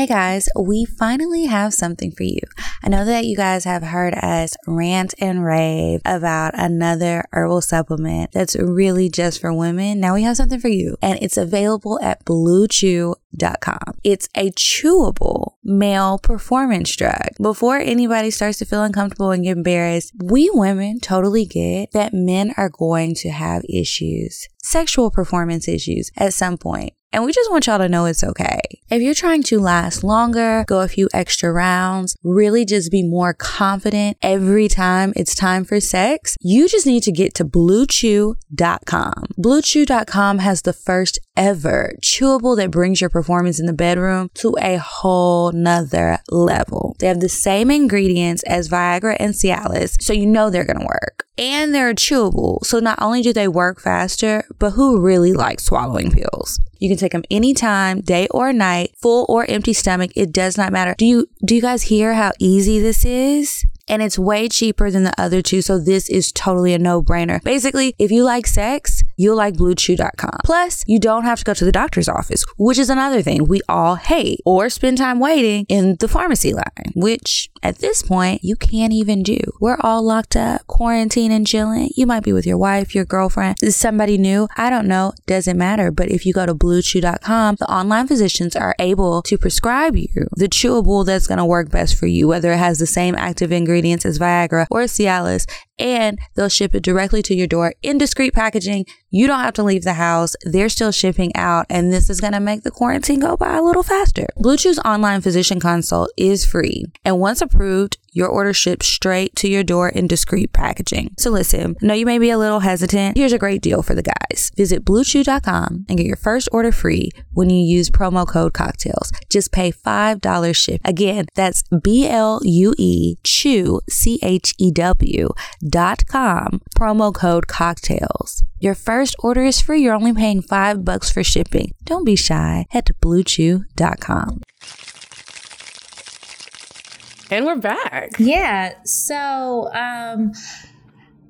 Hey guys, we finally have something for you. I know that you guys have heard us rant and rave about another herbal supplement that's really just for women. Now we have something for you, and it's available at bluechew.com. It's a chewable male performance drug. Before anybody starts to feel uncomfortable and get embarrassed, we women totally get that men are going to have issues, sexual performance issues at some point. And we just want y'all to know it's okay. If you're trying to last longer, go a few extra rounds, really just be more confident every time it's time for sex, you just need to get to bluechew.com. Bluechew.com has the first ever chewable that brings your performance in the bedroom to a whole nother level. They have the same ingredients as Viagra and Cialis, so you know they're gonna work. And they're chewable, so not only do they work faster, but who really likes swallowing pills? You can take them anytime, day or night, full or empty stomach. It does not matter. Do you do you guys hear how easy this is? And it's way cheaper than the other two, so this is totally a no-brainer. Basically, if you like sex, you'll like bluechew.com. Plus, you don't have to go to the doctor's office, which is another thing we all hate, or spend time waiting in the pharmacy line, which at this point you can't even do. We're all locked up, quarantine and chilling. You might be with your wife, your girlfriend, somebody new. I don't know, doesn't matter. But if you go to bluechew.com, the online physicians are able to prescribe you the chewable that's going to work best for you, whether it has the same active ingredients as Viagra or Cialis, and they'll ship it directly to your door in discreet packaging. You don't have to leave the house. They're still shipping out, and this is going to make the quarantine go by a little faster. BlueChew's online physician consult is free, and once approved, your order ships straight to your door in discreet packaging. So listen, I know you may be a little hesitant. Here's a great deal for the guys. Visit bluechew.com and get your first order free when you use promo code cocktales. Just pay $5 ship. Again, that's B L U E chew C H E W dot com promo code cocktales. Your first order is free. You're only paying 5 bucks for shipping. Don't be shy. Head to bluechew.com. And we're back. Yeah. So, um,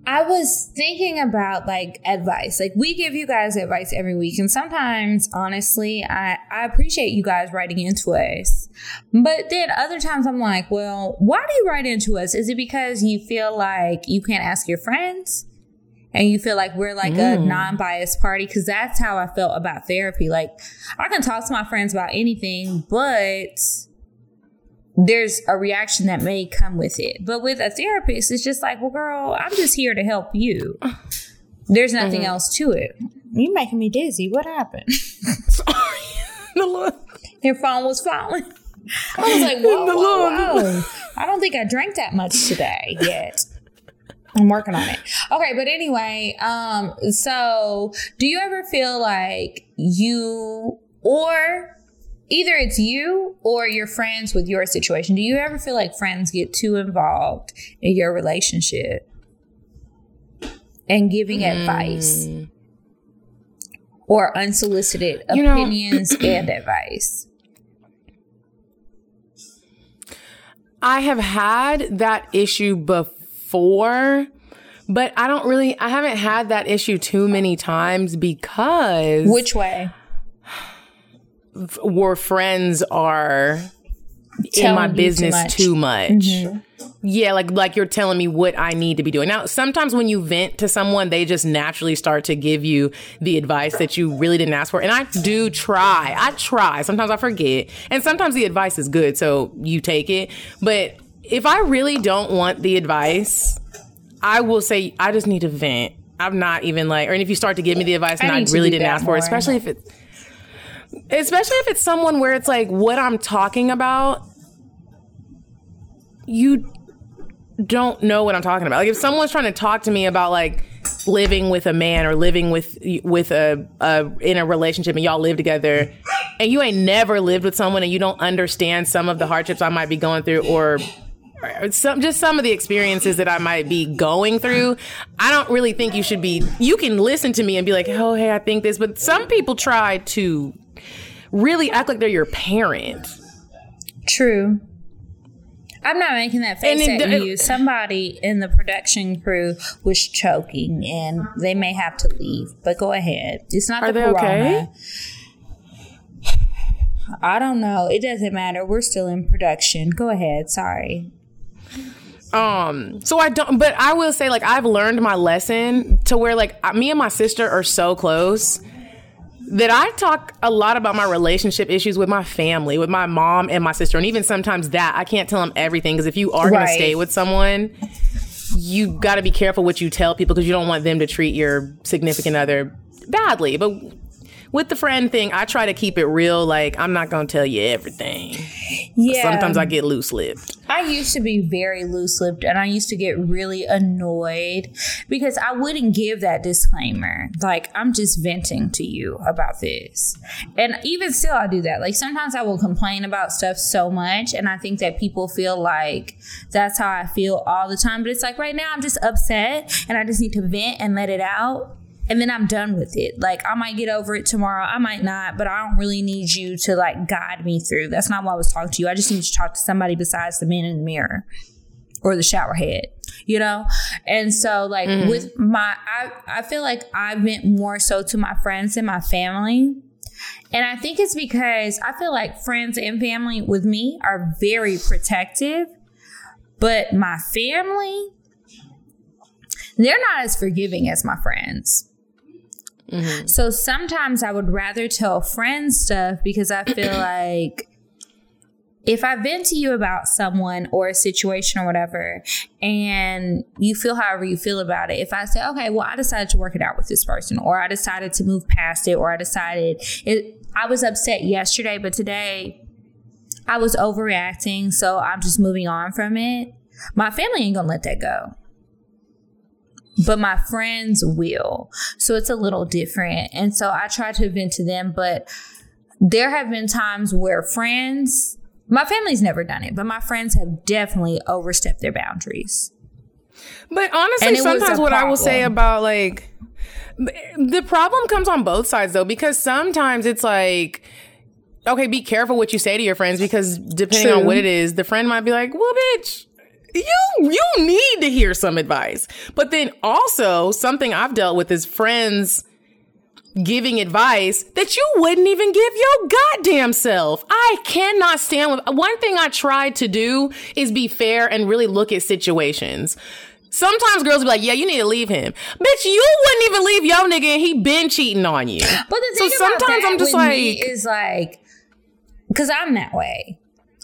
I was thinking about like advice. Like we give you guys advice every week, and sometimes, honestly, I I appreciate you guys writing into us. But then other times, I'm like, well, why do you write into us? Is it because you feel like you can't ask your friends? And you feel like we're like mm. a non biased party? Because that's how I felt about therapy. Like, I can talk to my friends about anything, but there's a reaction that may come with it. But with a therapist, it's just like, well, girl, I'm just here to help you. There's nothing mm-hmm. else to it. You're making me dizzy. What happened? Sorry. Your phone was falling. I was like, whoa, whoa, whoa. I don't think I drank that much today yet. I'm working on it. Okay, but anyway, um, so do you ever feel like you or either it's you or your friends with your situation. Do you ever feel like friends get too involved in your relationship and giving mm. advice or unsolicited you opinions know, and advice? I have had that issue before, but I don't really, I haven't had that issue too many times because. Which way? Where friends are in my business too much. Too much. Mm-hmm. Yeah, like like you're telling me what I need to be doing. Now, sometimes when you vent to someone, they just naturally start to give you the advice that you really didn't ask for. And I do try. I try. Sometimes I forget. And sometimes the advice is good, so you take it. But if I really don't want the advice, I will say I just need to vent. I'm not even like or if you start to give me the advice and I, I really didn't ask for it, especially if it's especially if it's someone where it's like what I'm talking about you don't know what I'm talking about. Like if someone's trying to talk to me about like living with a man or living with with a, a in a relationship and y'all live together and you ain't never lived with someone and you don't understand some of the hardships I might be going through or some just some of the experiences that I might be going through. I don't really think you should be you can listen to me and be like, "Oh, hey, I think this," but some people try to really act like they're your parent. True. I'm not making that face at you. Somebody in the production crew was choking, and they may have to leave. But go ahead. It's not Are the corona. Okay? I don't know. It doesn't matter. We're still in production. Go ahead. Sorry. Um, so I don't, but I will say, like, I've learned my lesson to where, like, me and my sister are so close that I talk a lot about my relationship issues with my family, with my mom and my sister, and even sometimes that I can't tell them everything because if you are going to stay with someone, you got to be careful what you tell people because you don't want them to treat your significant other badly. But with the friend thing, I try to keep it real. Like I'm not gonna tell you everything. Yeah. Sometimes I get loose lipped. I used to be very loose lipped, and I used to get really annoyed because I wouldn't give that disclaimer. Like I'm just venting to you about this, and even still, I do that. Like sometimes I will complain about stuff so much, and I think that people feel like that's how I feel all the time. But it's like right now, I'm just upset, and I just need to vent and let it out and then I'm done with it. Like I might get over it tomorrow, I might not, but I don't really need you to like guide me through. That's not why I was talking to you. I just need to talk to somebody besides the man in the mirror or the shower head, you know? And so like mm-hmm. with my I I feel like I went more so to my friends and my family. And I think it's because I feel like friends and family with me are very protective, but my family they're not as forgiving as my friends. Mm-hmm. So sometimes I would rather tell friends stuff because I feel like if I vent to you about someone or a situation or whatever, and you feel however you feel about it, if I say, okay, well, I decided to work it out with this person, or I decided to move past it, or I decided it, I was upset yesterday, but today I was overreacting, so I'm just moving on from it. My family ain't gonna let that go but my friends will. So it's a little different. And so I try to vent to them, but there have been times where friends, my family's never done it, but my friends have definitely overstepped their boundaries. But honestly, sometimes what I will say about like the problem comes on both sides though, because sometimes it's like, okay, be careful what you say to your friends because depending True. on what it is, the friend might be like, well, bitch, you you need to hear some advice. But then also something I've dealt with is friends giving advice that you wouldn't even give your goddamn self. I cannot stand with one thing I tried to do is be fair and really look at situations. Sometimes girls be like, "Yeah, you need to leave him, bitch. You wouldn't even leave your nigga, and he been cheating on you." But the thing so sometimes I'm just like, is like, because I'm that way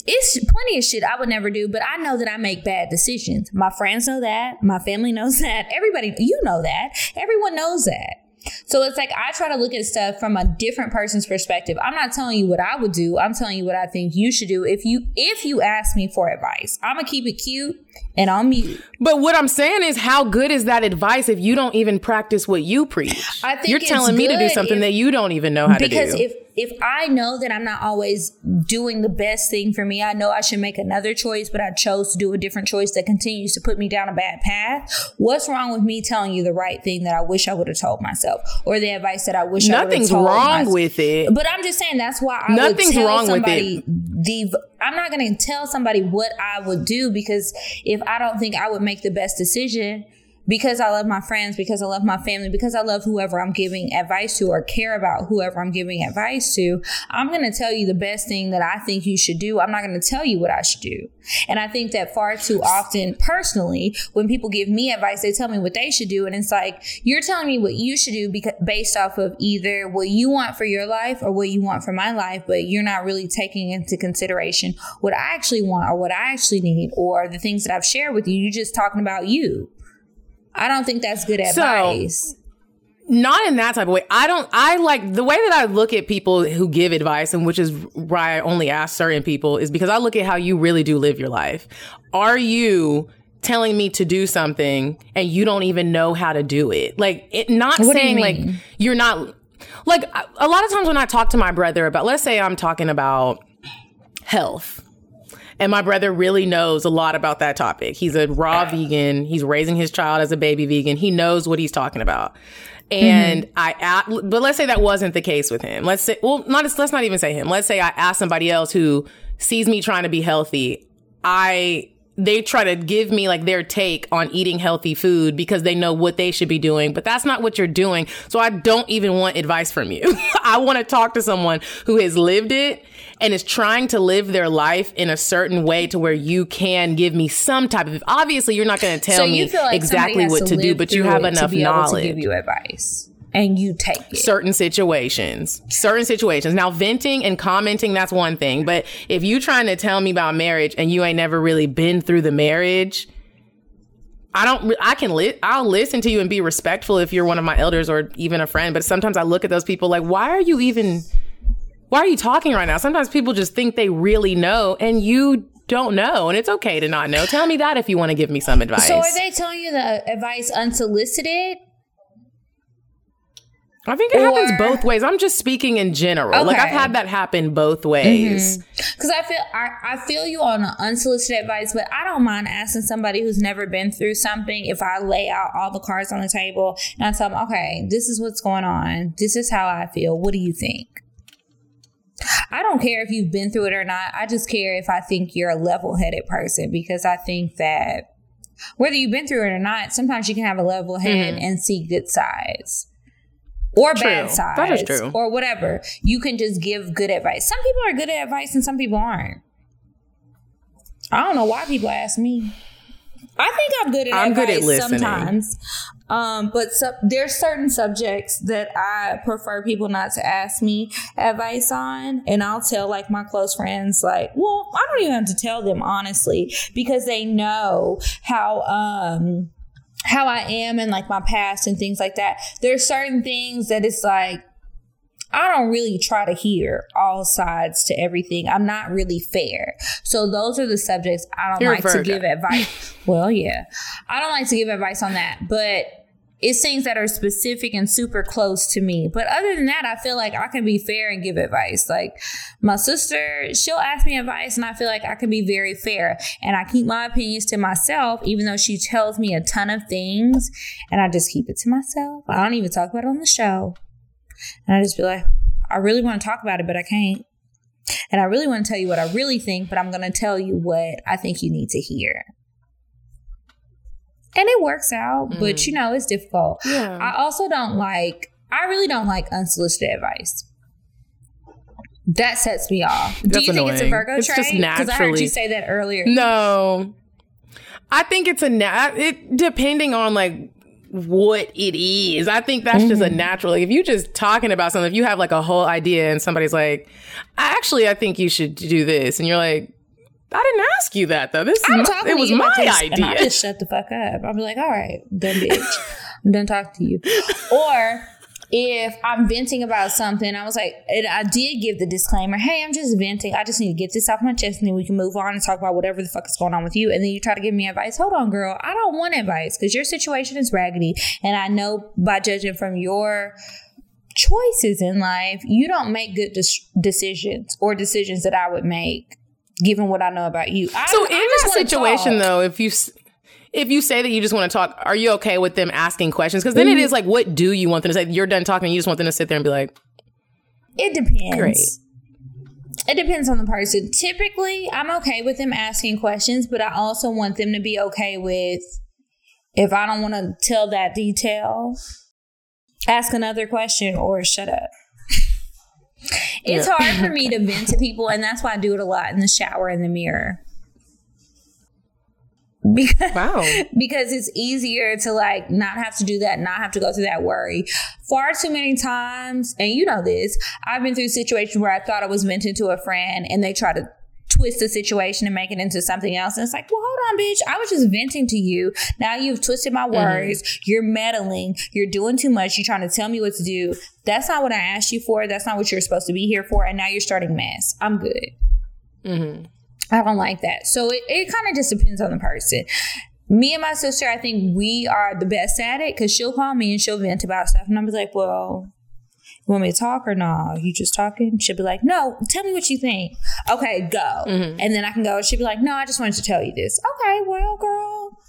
it's plenty of shit I would never do, but I know that I make bad decisions. My friends know that. My family knows that. Everybody, you know that. Everyone knows that. So it's like I try to look at stuff from a different person's perspective. I'm not telling you what I would do. I'm telling you what I think you should do. If you if you ask me for advice, I'm gonna keep it cute and I'll mute. But what I'm saying is, how good is that advice if you don't even practice what you preach? I think you're telling me to do something if, that you don't even know how to do. Because if if I know that I'm not always doing the best thing for me, I know I should make another choice, but I chose to do a different choice that continues to put me down a bad path. What's wrong with me telling you the right thing that I wish I would have told myself, or the advice that I wish I would have told me. nothing's I wrong myself? with it? But I'm just saying that's why I nothing's wrong with it the I'm not going to tell somebody what I would do because if I don't think I would make the best decision, because I love my friends, because I love my family, because I love whoever I'm giving advice to or care about whoever I'm giving advice to, I'm going to tell you the best thing that I think you should do. I'm not going to tell you what I should do. And I think that far too often, personally, when people give me advice, they tell me what they should do. And it's like, you're telling me what you should do because based off of either what you want for your life or what you want for my life, but you're not really taking into consideration what I actually want or what I actually need or the things that I've shared with you. You're just talking about you. I don't think that's good advice. So, not in that type of way. I don't, I like the way that I look at people who give advice, and which is why I only ask certain people, is because I look at how you really do live your life. Are you telling me to do something and you don't even know how to do it? Like, it, not what saying you like you're not, like, a lot of times when I talk to my brother about, let's say I'm talking about health and my brother really knows a lot about that topic. He's a raw vegan. He's raising his child as a baby vegan. He knows what he's talking about. And mm-hmm. I, but let's say that wasn't the case with him. Let's say, well, not, let's not even say him. Let's say I ask somebody else who sees me trying to be healthy. I, they try to give me like their take on eating healthy food because they know what they should be doing, but that's not what you're doing. So I don't even want advice from you. I want to talk to someone who has lived it and is trying to live their life in a certain way to where you can give me some type of obviously you're not going to tell so me like exactly what to, to do but you have enough knowledge to give you advice and you take it. certain situations certain situations now venting and commenting that's one thing but if you trying to tell me about marriage and you ain't never really been through the marriage I don't. I can. Li- I'll listen to you and be respectful if you're one of my elders or even a friend. But sometimes I look at those people like, why are you even why are you talking right now? Sometimes people just think they really know and you don't know. And it's okay to not know. Tell me that if you want to give me some advice. So are they telling you the advice unsolicited? I think it or, happens both ways. I'm just speaking in general. Okay. Like I've had that happen both ways. Because mm-hmm. I feel I, I feel you on unsolicited advice, but I don't mind asking somebody who's never been through something if I lay out all the cards on the table and I tell them, okay, this is what's going on. This is how I feel. What do you think? I don't care if you've been through it or not. I just care if I think you're a level headed person because I think that whether you've been through it or not, sometimes you can have a level head mm-hmm. and see good sides or true. bad sides that is true. or whatever. You can just give good advice. Some people are good at advice and some people aren't. I don't know why people ask me. I think I'm good at I'm good at listening. sometimes. Um, but so, there's certain subjects that I prefer people not to ask me advice on, and I'll tell like my close friends, like, well, I don't even have to tell them honestly because they know how um how I am and like my past and things like that. There's certain things that it's like I don't really try to hear all sides to everything. I'm not really fair. So those are the subjects I don't You're like to give advice. well, yeah. I don't like to give advice on that, but it's things that are specific and super close to me. But other than that, I feel like I can be fair and give advice. Like my sister, she'll ask me advice and I feel like I can be very fair. And I keep my opinions to myself, even though she tells me a ton of things and I just keep it to myself. I don't even talk about it on the show. And I just be like, I really want to talk about it, but I can't. And I really want to tell you what I really think, but I'm going to tell you what I think you need to hear. And it works out, mm. but you know, it's difficult. Yeah. I also don't like, I really don't like unsolicited advice. That sets me off. That's Do you annoying. think it's a Virgo it's trait? Just naturally. Because I heard you say that earlier. No. I think it's a nat. It depending on like what it is. I think that's mm-hmm. just a mm-hmm. natural. Like if you just talking about something, if you have like a whole idea and somebody's like, actually, I think you should do this, and you're like, I didn't ask you that though. This I'm my, it was my idea. I just shut the fuck up. I'll be like, all right, done bitch. I'm done talking to you. Or if I'm venting about something, I was like, and I did give the disclaimer, hey, I'm just venting. I just need to get this off my chest and then we can move on and talk about whatever the fuck is going on with you. And then you try to give me advice. Hold on, girl. I don't want advice because your situation is raggedy. And I know by judging from your choices in life, you don't make good decisions or decisions that I would make given what I know about you. I, so in that situation though, if you if you say that you just want to talk, are you okay with them asking questions? Because then mm-hmm. it is like, what do you want them to say? You're done talking, you just want them to sit there and be like, it depends. Great. It depends on the person. Typically, I'm okay with them asking questions, but I also want them to be okay with if I don't want to tell that detail, ask another question or shut up. It's yeah. hard for me to vent to people, and that's why I do it a lot in the shower in the mirror. Because, wow. because it's easier to like not have to do that, not have to go through that worry. Far too many times, and you know this, I've been through situations where I thought I was venting to a friend and they try to twist the situation and make it into something else. And it's like, well, hold on, bitch. I was just venting to you. Now you've twisted my mm-hmm. words. Mm-hmm. You're meddling. You're doing too much. You're trying to tell me what to do. That's not what I asked you for. That's not what you're supposed to be here for. And now you're starting mess. I'm good. Mm-hmm. I don't like that. So it, it kind of just depends on the person. Me and my sister, I think we are the best at it because she'll call me and she'll vent about stuff. And I'm be like, well, want me to talk or no? You just talking? She'll be like, no, tell me what you think. Okay, go. Mm-hmm. And then I can go. She'll be like, no, I just wanted to tell you this. Okay, well, girl.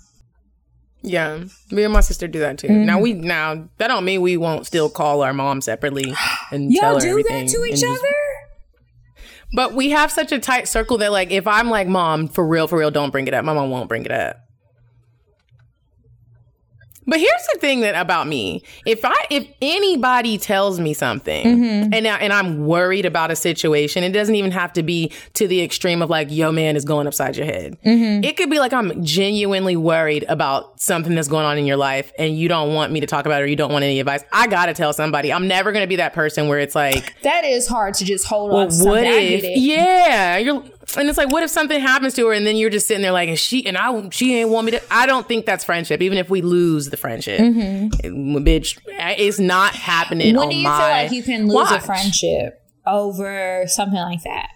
Yeah, me and my sister do that too. Mm-hmm. Now we now that don't mean we won't still call our mom separately and Y'all tell her do everything that to each other. Just, but we have such a tight circle that like if I'm like, mom, for real, for real, don't bring it up. My mom won't bring it up. But here's the thing that about me. If I if anybody tells me something mm-hmm. and I, and I'm worried about a situation, it doesn't even have to be to the extreme of like, yo man is going upside your head. Mm-hmm. It could be like I'm genuinely worried about something that's going on in your life and you don't want me to talk about it or you don't want any advice. I got to tell somebody. I'm never to be that person where it's like That is hard to just hold well, on What if Yeah, you're and it's like, what if something happens to her and then you're just sitting there like, and she and I, she ain't want me to. I don't think that's friendship. Even if we lose the friendship, mm-hmm. bitch, it's not happening. When do you feel like you can lose watch. a friendship over something like that?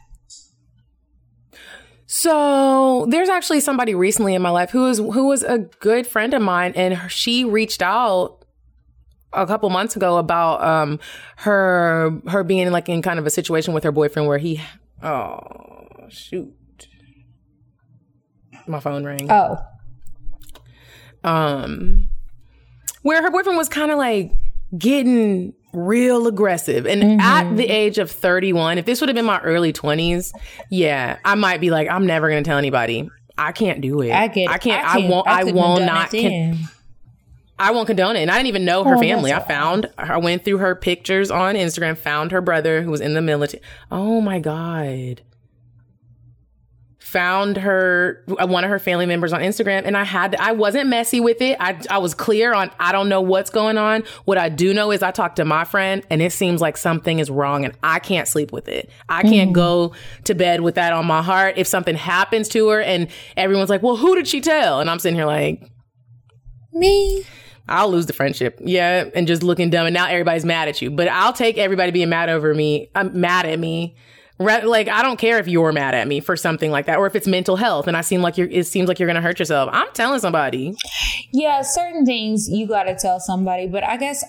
So there's actually somebody recently in my life who was who was a good friend of mine, and she reached out a couple months ago about um her her being like in kind of a situation with her boyfriend where he oh shoot. My phone rang. Oh. Um where her boyfriend was kind of like getting real aggressive. And mm-hmm. at the age of 31, if this would have been my early 20s, yeah, I might be like, I'm never going to tell anybody. I can't do it. I get. I can't. I, can't, I won't. I, I won't not. Con- I won't condone it. And I didn't even know her oh, family. I found. I went through her pictures on Instagram. Found her brother who was in the military. Oh my god found her uh, one of her family members on Instagram and I had I wasn't messy with it. I I was clear on I don't know what's going on. What I do know is I talked to my friend and it seems like something is wrong and I can't sleep with it. I can't mm. go to bed with that on my heart. If something happens to her and everyone's like, "Well, who did she tell?" and I'm sitting here like me I'll lose the friendship. Yeah, and just looking dumb and now everybody's mad at you. But I'll take everybody being mad over me. I'm uh, mad at me like I don't care if you're mad at me for something like that, or if it's mental health, and I seem like you're. It seems like you're going to hurt yourself. I'm telling somebody. Yeah, certain things you got to tell somebody, but I guess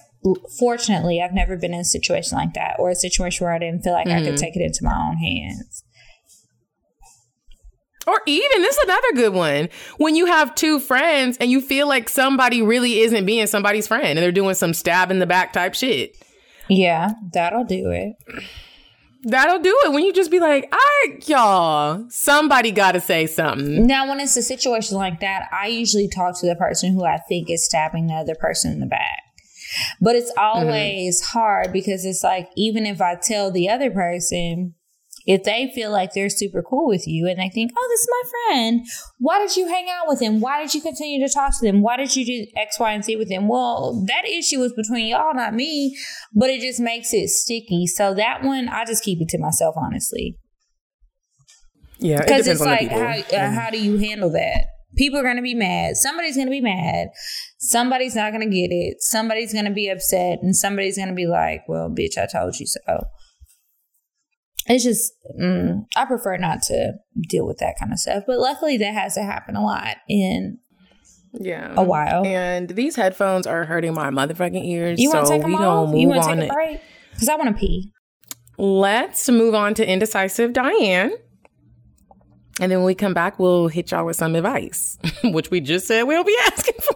fortunately, I've never been in a situation like that, or a situation where I didn't feel like mm-hmm. I could mm-hmm. take it into my own hands. Or even this is another good one when you have two friends and you feel like somebody really isn't being somebody's friend and they're doing some stab in the back type shit. Yeah, that'll do it. That'll do it when you just be like, I y'all, somebody gotta say something. Now, when it's a situation like that, I usually talk to the person who I think is stabbing the other person in the back. But it's always mm-hmm. hard because it's like, even if I tell the other person, if they feel like they're super cool with you and they think, oh, this is my friend, why did you hang out with him? Why did you continue to talk to them? Why did you do X, Y, and Z with them? Well, that issue was between y'all, not me, but it just makes it sticky. So that one, I just keep it to myself, honestly. Yeah, because it it's like, how, uh, how do you handle that? People are going to be mad. Somebody's going to be mad. Somebody's not going to get it. Somebody's going to be upset. And somebody's going to be like, well, bitch, I told you so it's just mm, I prefer not to deal with that kind of stuff. But luckily, that has to happen a lot in yeah a while. And these headphones are hurting my motherfucking ears. You want to take them off? You want to take a break? Because I want to pee. Let's move on to indecisive Diane. And then when we come back, we'll hit y'all with some advice, which we just said we'll be asking for.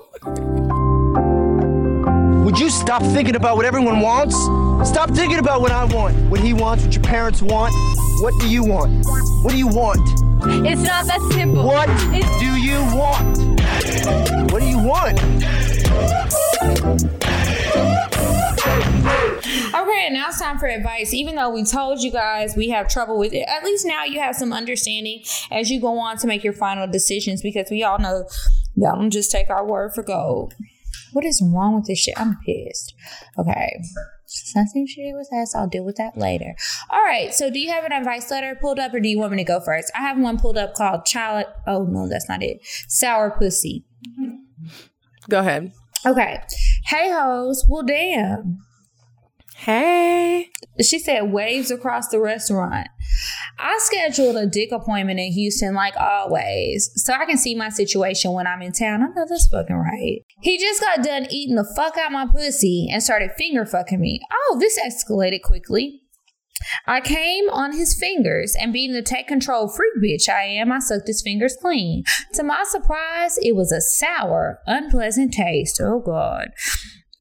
Would you stop thinking about what everyone wants? Stop thinking about what I want, what he wants, what your parents want. What do you want? What do you want? It's not that simple. What do you want? What do you want? Okay, now it's time for advice. Even though we told you guys we have trouble with it, at least now you have some understanding as you go on to make your final decisions because we all know y'all don't just take our word for gold. What is wrong with this shit? I'm pissed. Okay. Something shit was that, so I'll deal with that later. All right. So, do you have an advice letter pulled up, or do you want me to go first? I have one pulled up called "Child." Oh no, that's not it. Sour pussy. Go ahead. Okay. Hey hoes. Well, damn. Hey. She said waves across the restaurant. I scheduled a dick appointment in Houston like always, so I can see my situation when I'm in town. I know that's fucking right. He just got done eating the fuck out my pussy and started finger fucking me. Oh, this escalated quickly. I came on his fingers, and being the take control freak bitch I am, I sucked his fingers clean. To my surprise, it was a sour, unpleasant taste. Oh God.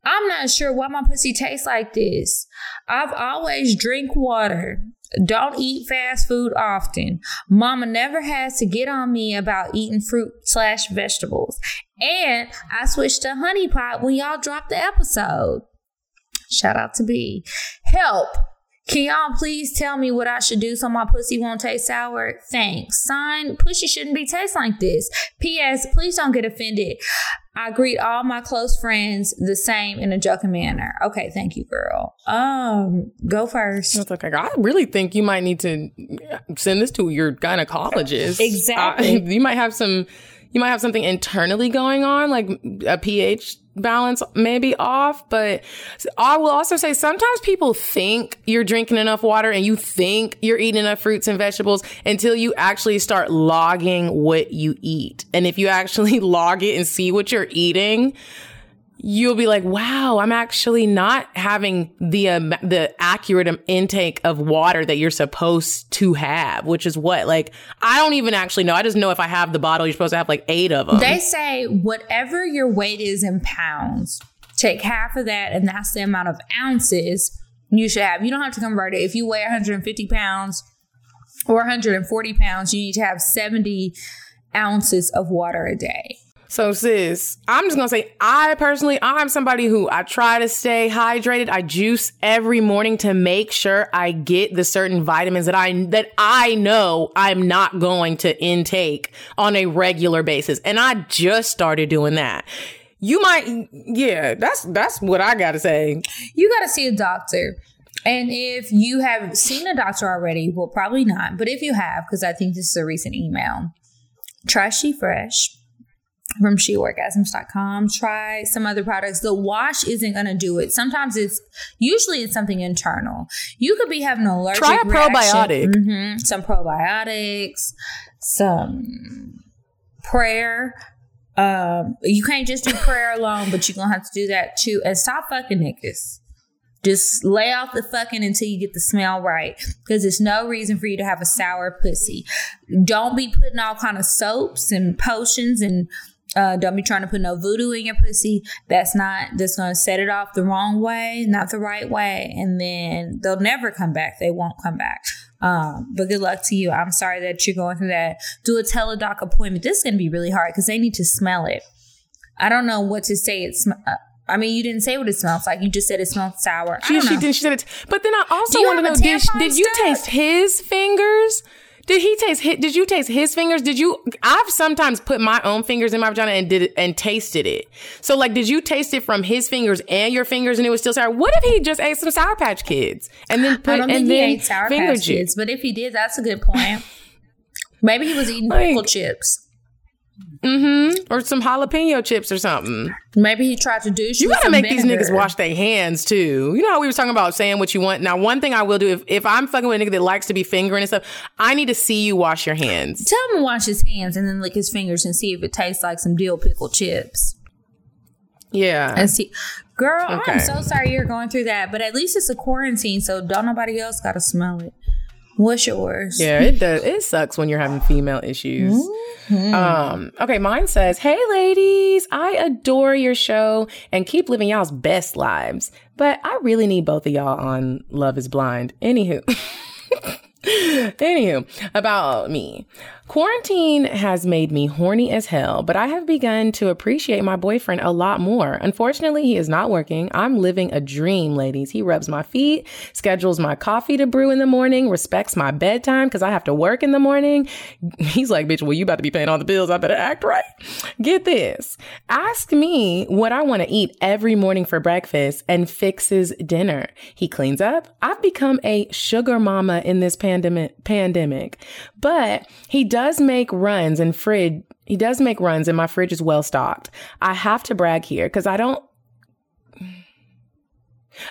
I'm not sure why my pussy tastes like this. I've always drink water. Don't eat fast food often. Mama never has to get on me about eating fruit slash vegetables. And I switched to honey pot when y'all dropped the episode. Shout out to B. Help. Can y'all please tell me what I should do so my pussy won't taste sour? Thanks. Sign, pussy shouldn't be taste like this. P.S. Please don't get offended. I greet all my close friends the same in a joking manner. Okay, thank you, girl. Um, go first. It's okay. I really think you might need to send this to your gynecologist. Exactly. Uh, you might have some. You might have something internally going on, like a pH balance maybe off. But I will also say sometimes people think you're drinking enough water and you think you're eating enough fruits and vegetables until you actually start logging what you eat. And if you actually log it and see what you're eating, you'll be like, wow, I'm actually not having the um, the accurate intake of water that you're supposed to have, which is what like I don't even actually know. I just know if I have the bottle, you're supposed to have like eight of them. They say whatever your weight is in pounds, take half of that, and that's the amount of ounces you should have. You don't have to convert it. If you weigh 150 pounds or 140 pounds, you need to have 70 ounces of water a day. So, sis, I'm just gonna say, I personally, I'm somebody who I try to stay hydrated. I juice every morning to make sure I get the certain vitamins that I that I know I'm not going to intake on a regular basis, and I just started doing that. You might, yeah, that's that's what I gotta say. You gotta see a doctor. And if you have seen a doctor already, well, probably not. But if you have, because I think this is a recent email, try She Fresh from sheorgasms.com. Try some other products. The wash isn't going to do it. Sometimes it's usually it's something internal. You could be having an allergic Try a reaction. probiotic. Mhm. Some probiotics, some prayer. Um, you can't just do prayer alone, but you're gonna have to do that too. And stop fucking niggas. Just lay off the fucking until you get the smell right. Because there's no reason for you to have a sour pussy. Don't be putting all kind of soaps and potions and uh, don't be trying to put no voodoo in your pussy. That's not that's gonna set it off the wrong way, not the right way, and then they'll never come back. They won't come back. Um, but good luck to you. I'm sorry that you're going through that. Do a teledoc appointment. This is gonna be really hard because they need to smell it. I don't know what to say. It's. Uh, I mean, you didn't say what it smells like. You just said it smells sour. She, she did. She said it. But then I also want to know: did, did you taste his fingers? Did he taste? His, did you taste his fingers? Did you? I've sometimes put my own fingers in my vagina and did it and tasted it. So, like, did you taste it from his fingers and your fingers, and it was still sour? What if he just ate some Sour Patch Kids and then put and he then ate Sour fingered Patch you? Kids, but if he did, that's a good point. Maybe he was eating pickle Like- chips. Mm-hmm. Or some jalapeno chips or something. Maybe he tried to do. You gotta make these niggas wash their hands too. You know how we was talking about saying what you want. Now, one thing I will do if, if I'm fucking with a nigga that likes to be fingering and stuff, I need to see you wash your hands. Tell him to wash his hands and then lick his fingers and see if it tastes like some dill pickle chips. Yeah. And see, girl, Okay. I'm so sorry you're going through that, but at least it's a quarantine, so don't nobody else got to smell it. What's yours? Yeah, it does. It sucks when you're having female issues. Um, okay, mine says, Hey ladies, I adore your show and keep living y'all's best lives. But I really need both of y'all on Love is Blind. Anywho. Anywho, about me. Quarantine has made me horny as hell, but I have begun to appreciate my boyfriend a lot more. Unfortunately, he is not working. I'm living a dream, ladies. He rubs my feet, schedules my coffee to brew in the morning, respects my bedtime because I have to work in the morning. He's like, bitch, well, you about to be paying all the bills. I better act right. Get this. Ask me what I want to eat every morning for breakfast and fixes dinner. He cleans up. I've become a sugar mama in this pandemic pandemic. But he does make runs and fridge he does make runs and my fridge is well stocked. I have to brag here because I don't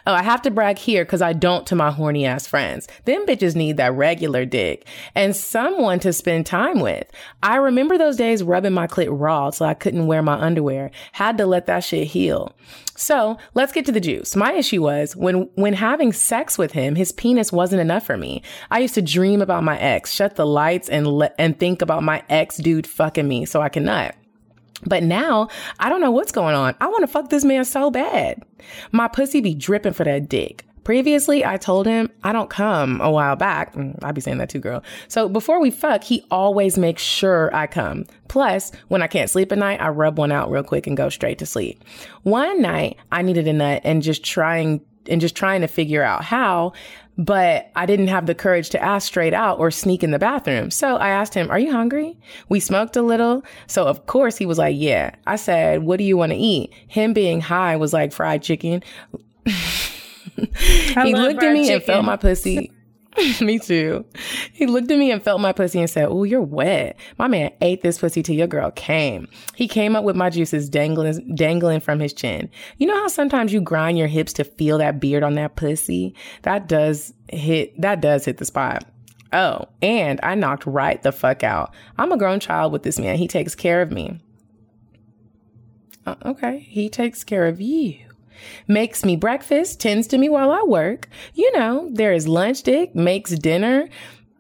Oh, I have to brag here because I don't to my horny ass friends. Them bitches need that regular dick and someone to spend time with. I remember those days rubbing my clit raw so I couldn't wear my underwear. Had to let that shit heal. So let's get to the juice. My issue was when, when having sex with him, his penis wasn't enough for me. I used to dream about my ex, shut the lights and let, and think about my ex dude fucking me so I can nut. But now I don't know what's going on. I want to fuck this man so bad. My pussy be dripping for that dick. Previously, I told him I don't come a while back. Mm, I be saying that too, girl. So before we fuck, he always makes sure I come. Plus, when I can't sleep at night, I rub one out real quick and go straight to sleep. One night, I needed a nut and just trying and just trying to figure out how, but I didn't have the courage to ask straight out or sneak in the bathroom. So I asked him, Are you hungry? We smoked a little. So of course he was like, Yeah. I said, What do you want to eat? Him being high was like fried chicken. he looked at me and felt my pussy. me too. He looked at me and felt my pussy and said, Oh, you're wet. My man ate this pussy till your girl came. He came up with my juices dangling, dangling from his chin. You know how sometimes you grind your hips to feel that beard on that pussy? That does hit, that does hit the spot. Oh, and I knocked right the fuck out. I'm a grown child with this man. He takes care of me. Uh, okay. He takes care of you makes me breakfast, tends to me while I work. You know, there is lunch dick, makes dinner,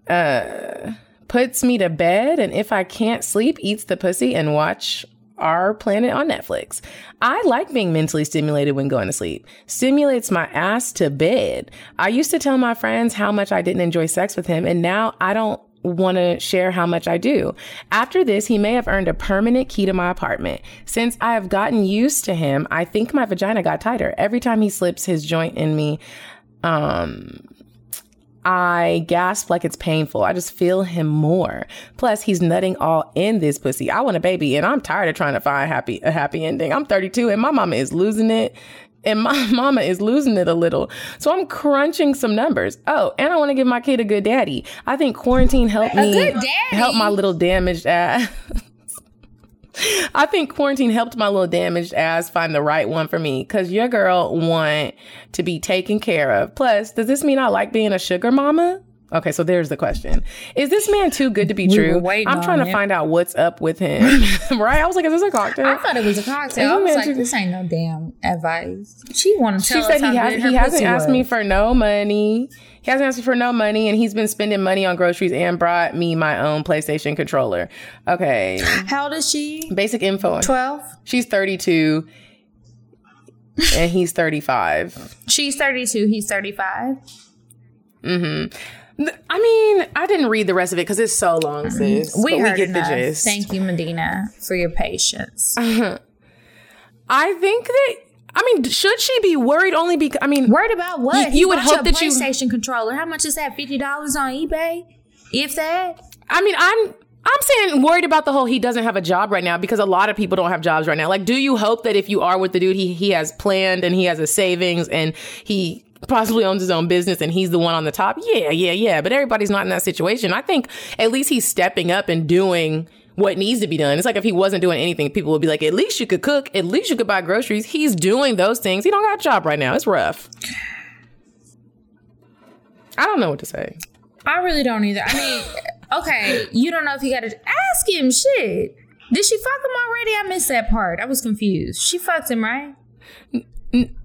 uh, puts me to bed, and if I can't sleep, eats the pussy and watch our planet on Netflix. I like being mentally stimulated when going to sleep. Stimulates my ass to bed. I used to tell my friends how much I didn't enjoy sex with him, and now I don't want to share how much I do. After this, he may have earned a permanent key to my apartment. Since I have gotten used to him, I think my vagina got tighter. Every time he slips his joint in me, um, I gasp like it's painful. I just feel him more. Plus, he's nutting all in this pussy. I want a baby, and I'm tired of trying to find happy a happy ending. I'm 32, and my mama is losing it. And my mama is losing it a little. So I'm crunching some numbers. Oh, and I want to give my kid a good daddy. I think quarantine helped me help my little damaged ass. I think quarantine helped my little damaged ass find the right one for me because your girl want to be taken care of. Plus, does this mean I like being a sugar mama? Okay, so there's the question. Is this man too good to be We true? I'm trying to it. find out what's up with him. right? I was like, is this a cocktail? I thought it was a cocktail. I was like, this ain't no damn advice. She wanted to she tell said us he, has, he hasn't asked me for no money. He hasn't asked me for no money, and he's been spending money on groceries and brought me my own PlayStation controller. Okay, How old is she? basic info. Twelve. She's 32, and he's 35. She's thirty-two. He's thirty-five. Mm-hmm. I mean, I didn't read the rest of it because it's so long, sis. Mm-hmm. We heard we get enough. the gist. Thank you, Medina, for your patience. I think that. I mean, should she be worried only because? I mean, Worried about what? You- you would hope that you- PlayStation controller. How much is that? Fifty dollars on eBay, if that. I mean, I'm I'm saying worried about the whole he doesn't have a job right now because a lot of people don't have jobs right now. Like, do you hope that if you are with the dude, he he has planned and he has a savings and he possibly owns his own business and he's the one on the top? Yeah, yeah, yeah. But everybody's not in that situation. I think at least he's stepping up and doing what needs to be done. It's like if he wasn't doing anything, people would be like, at least you could cook, at least you could buy groceries. He's doing those things. He don't got a job right now. It's rough. I don't know what to say. I really don't either. I mean, okay, you don't know if he got to ask him. Shit, did she fuck him already? I missed that part. I was confused. She fucked him, right?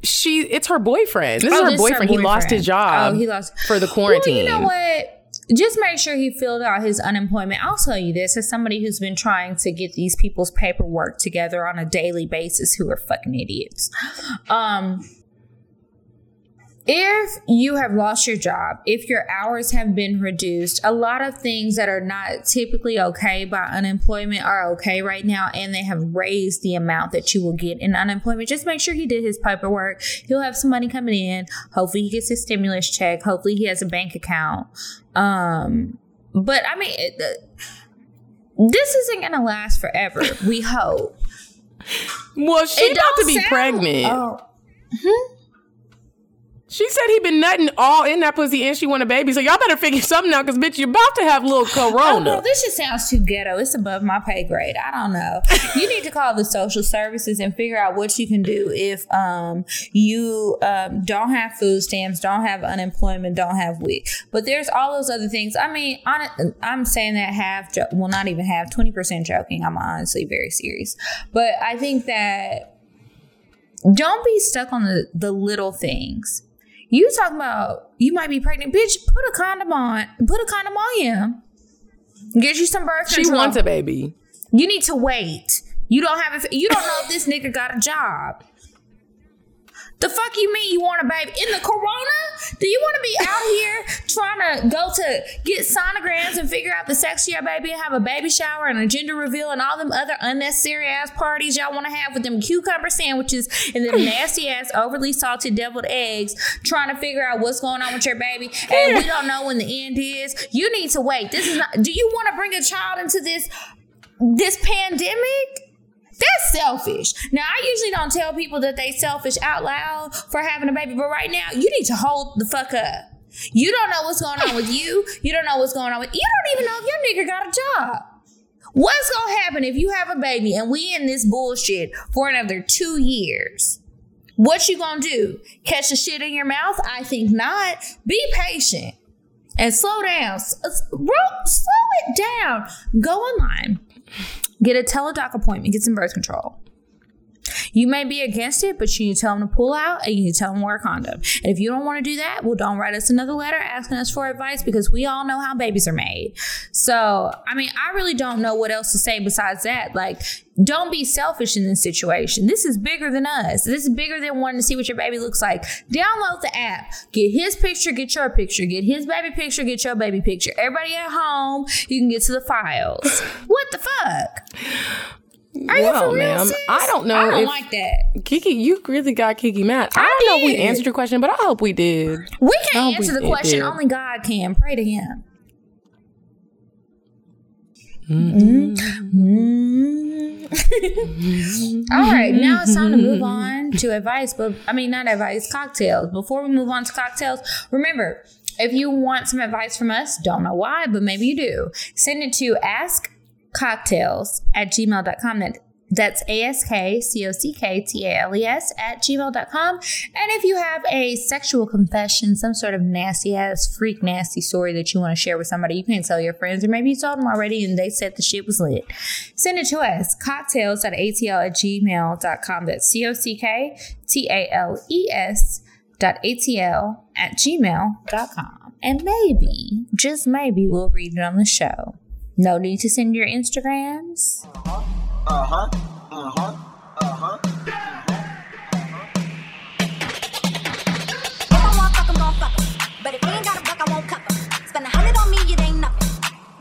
She it's her boyfriend. This Oh, is her this is her boyfriend. He lost his job. Oh, he lost for the quarantine. Well, you know what? just make sure he filled out his unemployment. I'll tell you this as somebody who's been trying to get these people's paperwork together on a daily basis who are fucking idiots. Um, if you have lost your job, if your hours have been reduced, a lot of things that are not typically okay by unemployment are okay right now, and they have raised the amount that you will get in unemployment. Just make sure he did his paperwork. He'll have some money coming in. Hopefully, he gets his stimulus check. Hopefully, he has a bank account. Um, but I mean, it, this isn't gonna last forever. We hope. Well, she It about to be sound- pregnant. Oh, She said he been nutting all in that pussy and she want a baby. So y'all better figure something out because bitch, you're about to have little Oh, corona. well, this just sounds too ghetto. It's above my pay grade. I don't know. You need to call the social services and figure out what you can do if um, you um, don't have food stamps, don't have unemployment, don't have WIC. But there's all those other things. I mean, on, I'm saying that half, jo- well, not even half, 20% joking. I'm honestly very serious. But I think that don't be stuck on the, the little things. You talking about you might be pregnant, bitch? Put a condom on. Put a condom on him. Get you some birth control. she wants a baby. You need to wait. You don't have a. You don't know if this nigga got a job. The fuck you mean you want a baby in the corona? Do you want to be out here trying to go to get sonograms and figure out the sex of your baby and have a baby shower and a gender reveal and all them other unnecessary ass parties y'all want to have with them cucumber sandwiches and them nasty ass overly salted deviled eggs trying to figure out what's going on with your baby and we don't know when the end is. You need to wait. This is not. Do you want to bring a child into this this pandemic? That's selfish. Now, I usually don't tell people that they selfish out loud for having a baby, but right now, you need to hold the fuck up. You don't know what's going on with you. You don't know what's going on with you. Don't even know if your nigga got a job. What's gonna happen if you have a baby and we in this bullshit for another two years? What you gonna do? Catch the shit in your mouth? I think not. Be patient and slow down. Slow it down. Go online. Get a teledoc appointment. Get some birth control. You may be against it, but you need to tell them to pull out and you need to tell them to wear a condom. And if you don't want to do that, well, don't write us another letter asking us for advice because we all know how babies are made. So, I mean, I really don't know what else to say besides that. Like, don't be selfish in this situation. This is bigger than us. This is bigger than wanting to see what your baby looks like. Download the app. Get his picture, get your picture. Get his baby picture, get your baby picture. Everybody at home, you can get to the files. what the fuck? Are Well, ma'am? I don't know I don't if- like that. Kiki, you really got Kiki mad. I, I don't know if we answered your question, but I hope we did. We can't we answer the did. question. Only God can. Pray to Him. Mm-hmm. All right, now it's time to move on to advice, but I mean, not advice, cocktales. Before we move on to cocktales, remember if you want some advice from us, don't know why, but maybe you do, send it to askcocktales at gmail.com. That, that's A-S-K-C-O-C-K-T-A-L-E-S at gmail.com. And if you have a sexual confession, some sort of nasty ass, freak nasty story that you want to share with somebody, you can tell your friends, or maybe you told them already and they said the shit was lit. Send it to us, cocktales.atl at gmail.com. That's C-O-C-K-T-A-L-E-S dot atl at gmail.com. And maybe, just maybe, we'll read it on the show. No need to send your Instagrams. If I want fuck, I'm gon' fuck 'em. But if he ain't got a buck, I won't cuff 'em. Spend a hundred on me, it ain't nothing.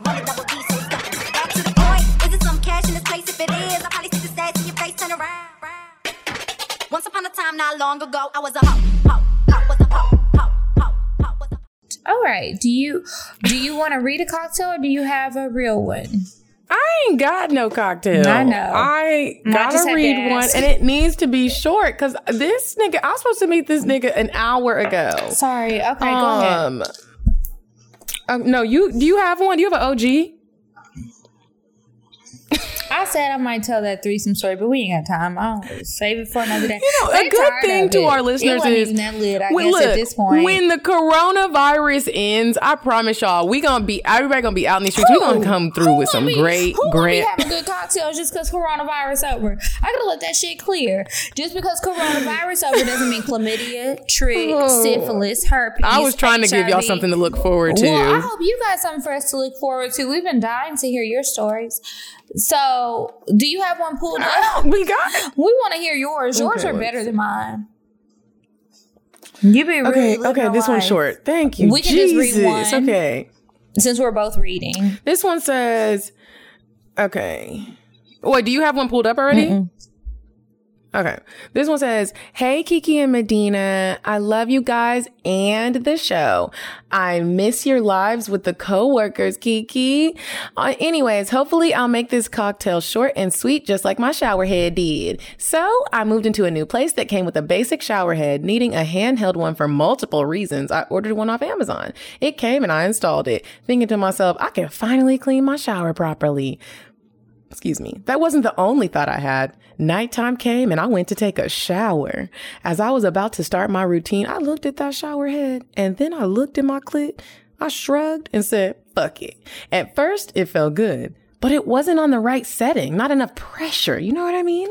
Run double D, so stuffin'. Back to the point, is it some cash in this place? If it is, I probably stick the stats in your face, turn around. Once upon a time, not long ago, I was a hoe, hoe, hoe, was a hoe, All right. Do you do you want to read a cocktail or do you have a real one? I ain't got no cocktail. I know. I I gotta to read one, and it needs to be short because this nigga. I was supposed to meet this nigga an hour ago. Sorry. Okay, go ahead. Um, um, no, you do you have one? Do you have an OG? I said I might tell that threesome story, but we ain't got time. I'll save it for another day. You know, They a good thing to it. our listeners is lit, guess, look, at this point. when the coronavirus ends, I promise y'all, we gonna be everybody gonna be out in these streets. We gonna come through with some Who great, who great. Who having good cocktails just because coronavirus over? I gotta let that shit clear. Just because coronavirus over doesn't mean chlamydia, trick, oh. syphilis, herpes. I was trying to give y'all something to look forward to. Well, I hope you got something for us to look forward to. We've been dying to hear your stories. So, do you have one pulled up? we got We want to hear yours. Yours Okay, are better than mine. You be really okay. Okay, this one's short. Thank you. We can just read one. Okay. Since we're both reading, This one says, okay. Wait, do you have one pulled up already? Okay. This one says, Hey, Kiki and Medina. I love you guys and the show. I miss your lives with the co-workers, Kiki. Uh, anyways, hopefully I'll make this cocktail short and sweet, just like my shower head did. So I moved into a new place that came with a basic shower head, needing a handheld one for multiple reasons. I ordered one off Amazon. It came and I installed it, thinking to myself, I can finally clean my shower properly. Excuse me. That wasn't the only thought I had. Nighttime came and I went to take a shower. As I was about to start my routine, I looked at that shower head and then I looked at my clit. I shrugged and said, fuck it. At first, it felt good, but it wasn't on the right setting, not enough pressure. You know what I mean?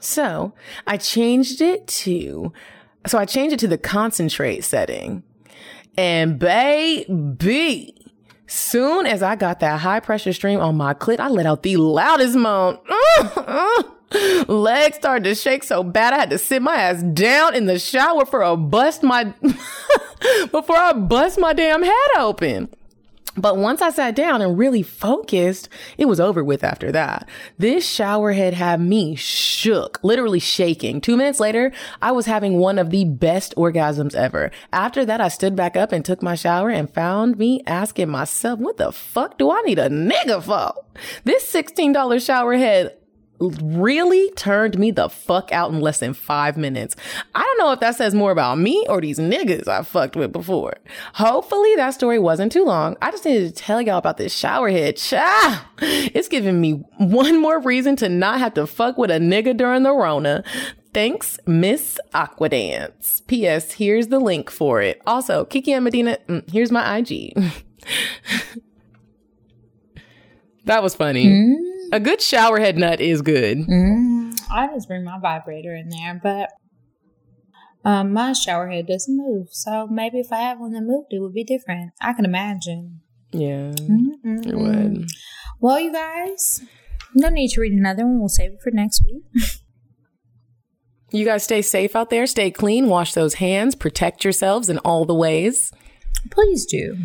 So I changed it to, so I changed it to the concentrate setting. And baby, Soon as I got that high pressure stream on my clit, I let out the loudest moan. Legs started to shake so bad I had to sit my ass down in the shower for a bust my before I bust my damn head open. But once I sat down and really focused, it was over with after that. This shower head had me shook, literally shaking. Two minutes later, I was having one of the best orgasms ever. After that, I stood back up and took my shower and found me asking myself, what the fuck do I need a nigga for? This $16 shower head really turned me the fuck out in less than five minutes. I don't know if that says more about me or these niggas I fucked with before. Hopefully that story wasn't too long. I just needed to tell y'all about this shower head. Cha! It's giving me one more reason to not have to fuck with a nigga during the Rona. Thanks, Miss Aquadance. P.S. Here's the link for it. Also, Kiki and Medina, mm, here's my IG. that was funny. A good shower head nut is good. I just bring my vibrator in there, but um, my shower head doesn't move. So maybe if I had one that moved, it would be different. I can imagine. Yeah, Mm-hmm. it would. Well, you guys, no need to read another one. We'll save it for next week. You guys stay safe out there. Stay clean. Wash those hands. Protect yourselves in all the ways. Please do.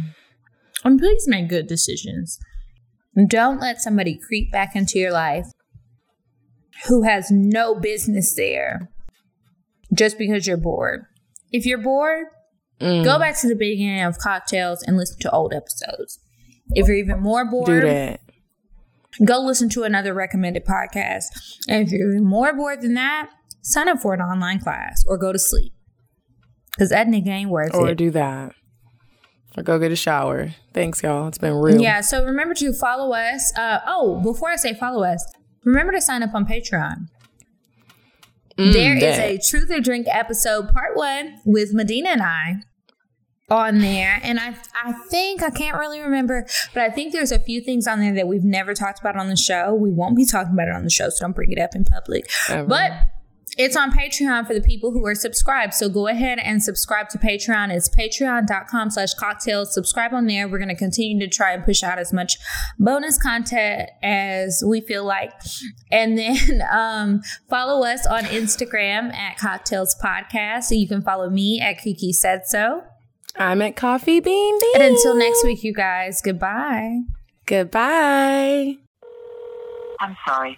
And please make good decisions. Don't let somebody creep back into your life who has no business there just because you're bored. If you're bored, mm. go back to the beginning of cocktales and listen to old episodes. If you're even more bored, Do that. go listen to another recommended podcast. And if you're even more bored than that, sign up for an online class or go to sleep. Because that nigga ain't worth Or it. do that. Go get a shower. Thanks, y'all. It's been real. Yeah, so remember to follow us. Uh, oh, before I say follow us, remember to sign up on Patreon. there is that. a Truth or Drink episode, part one, with Medina and I on there. And I I think I can't really remember, but I think there's a few things on there that we've never talked about on the show. We won't be talking about it on the show, so don't bring it up in public. Ever. But it's on Patreon for the people who are subscribed. So go ahead and subscribe to Patreon. It's patreon.com slash cocktales. Subscribe on there. We're going to continue to try and push out as much bonus content as we feel like. And then um, follow us on Instagram at Cocktales Podcast. So you can follow me at Kiki Said So. I'm at Coffee Bean Dean. And until next week, you guys, goodbye. Goodbye. I'm sorry,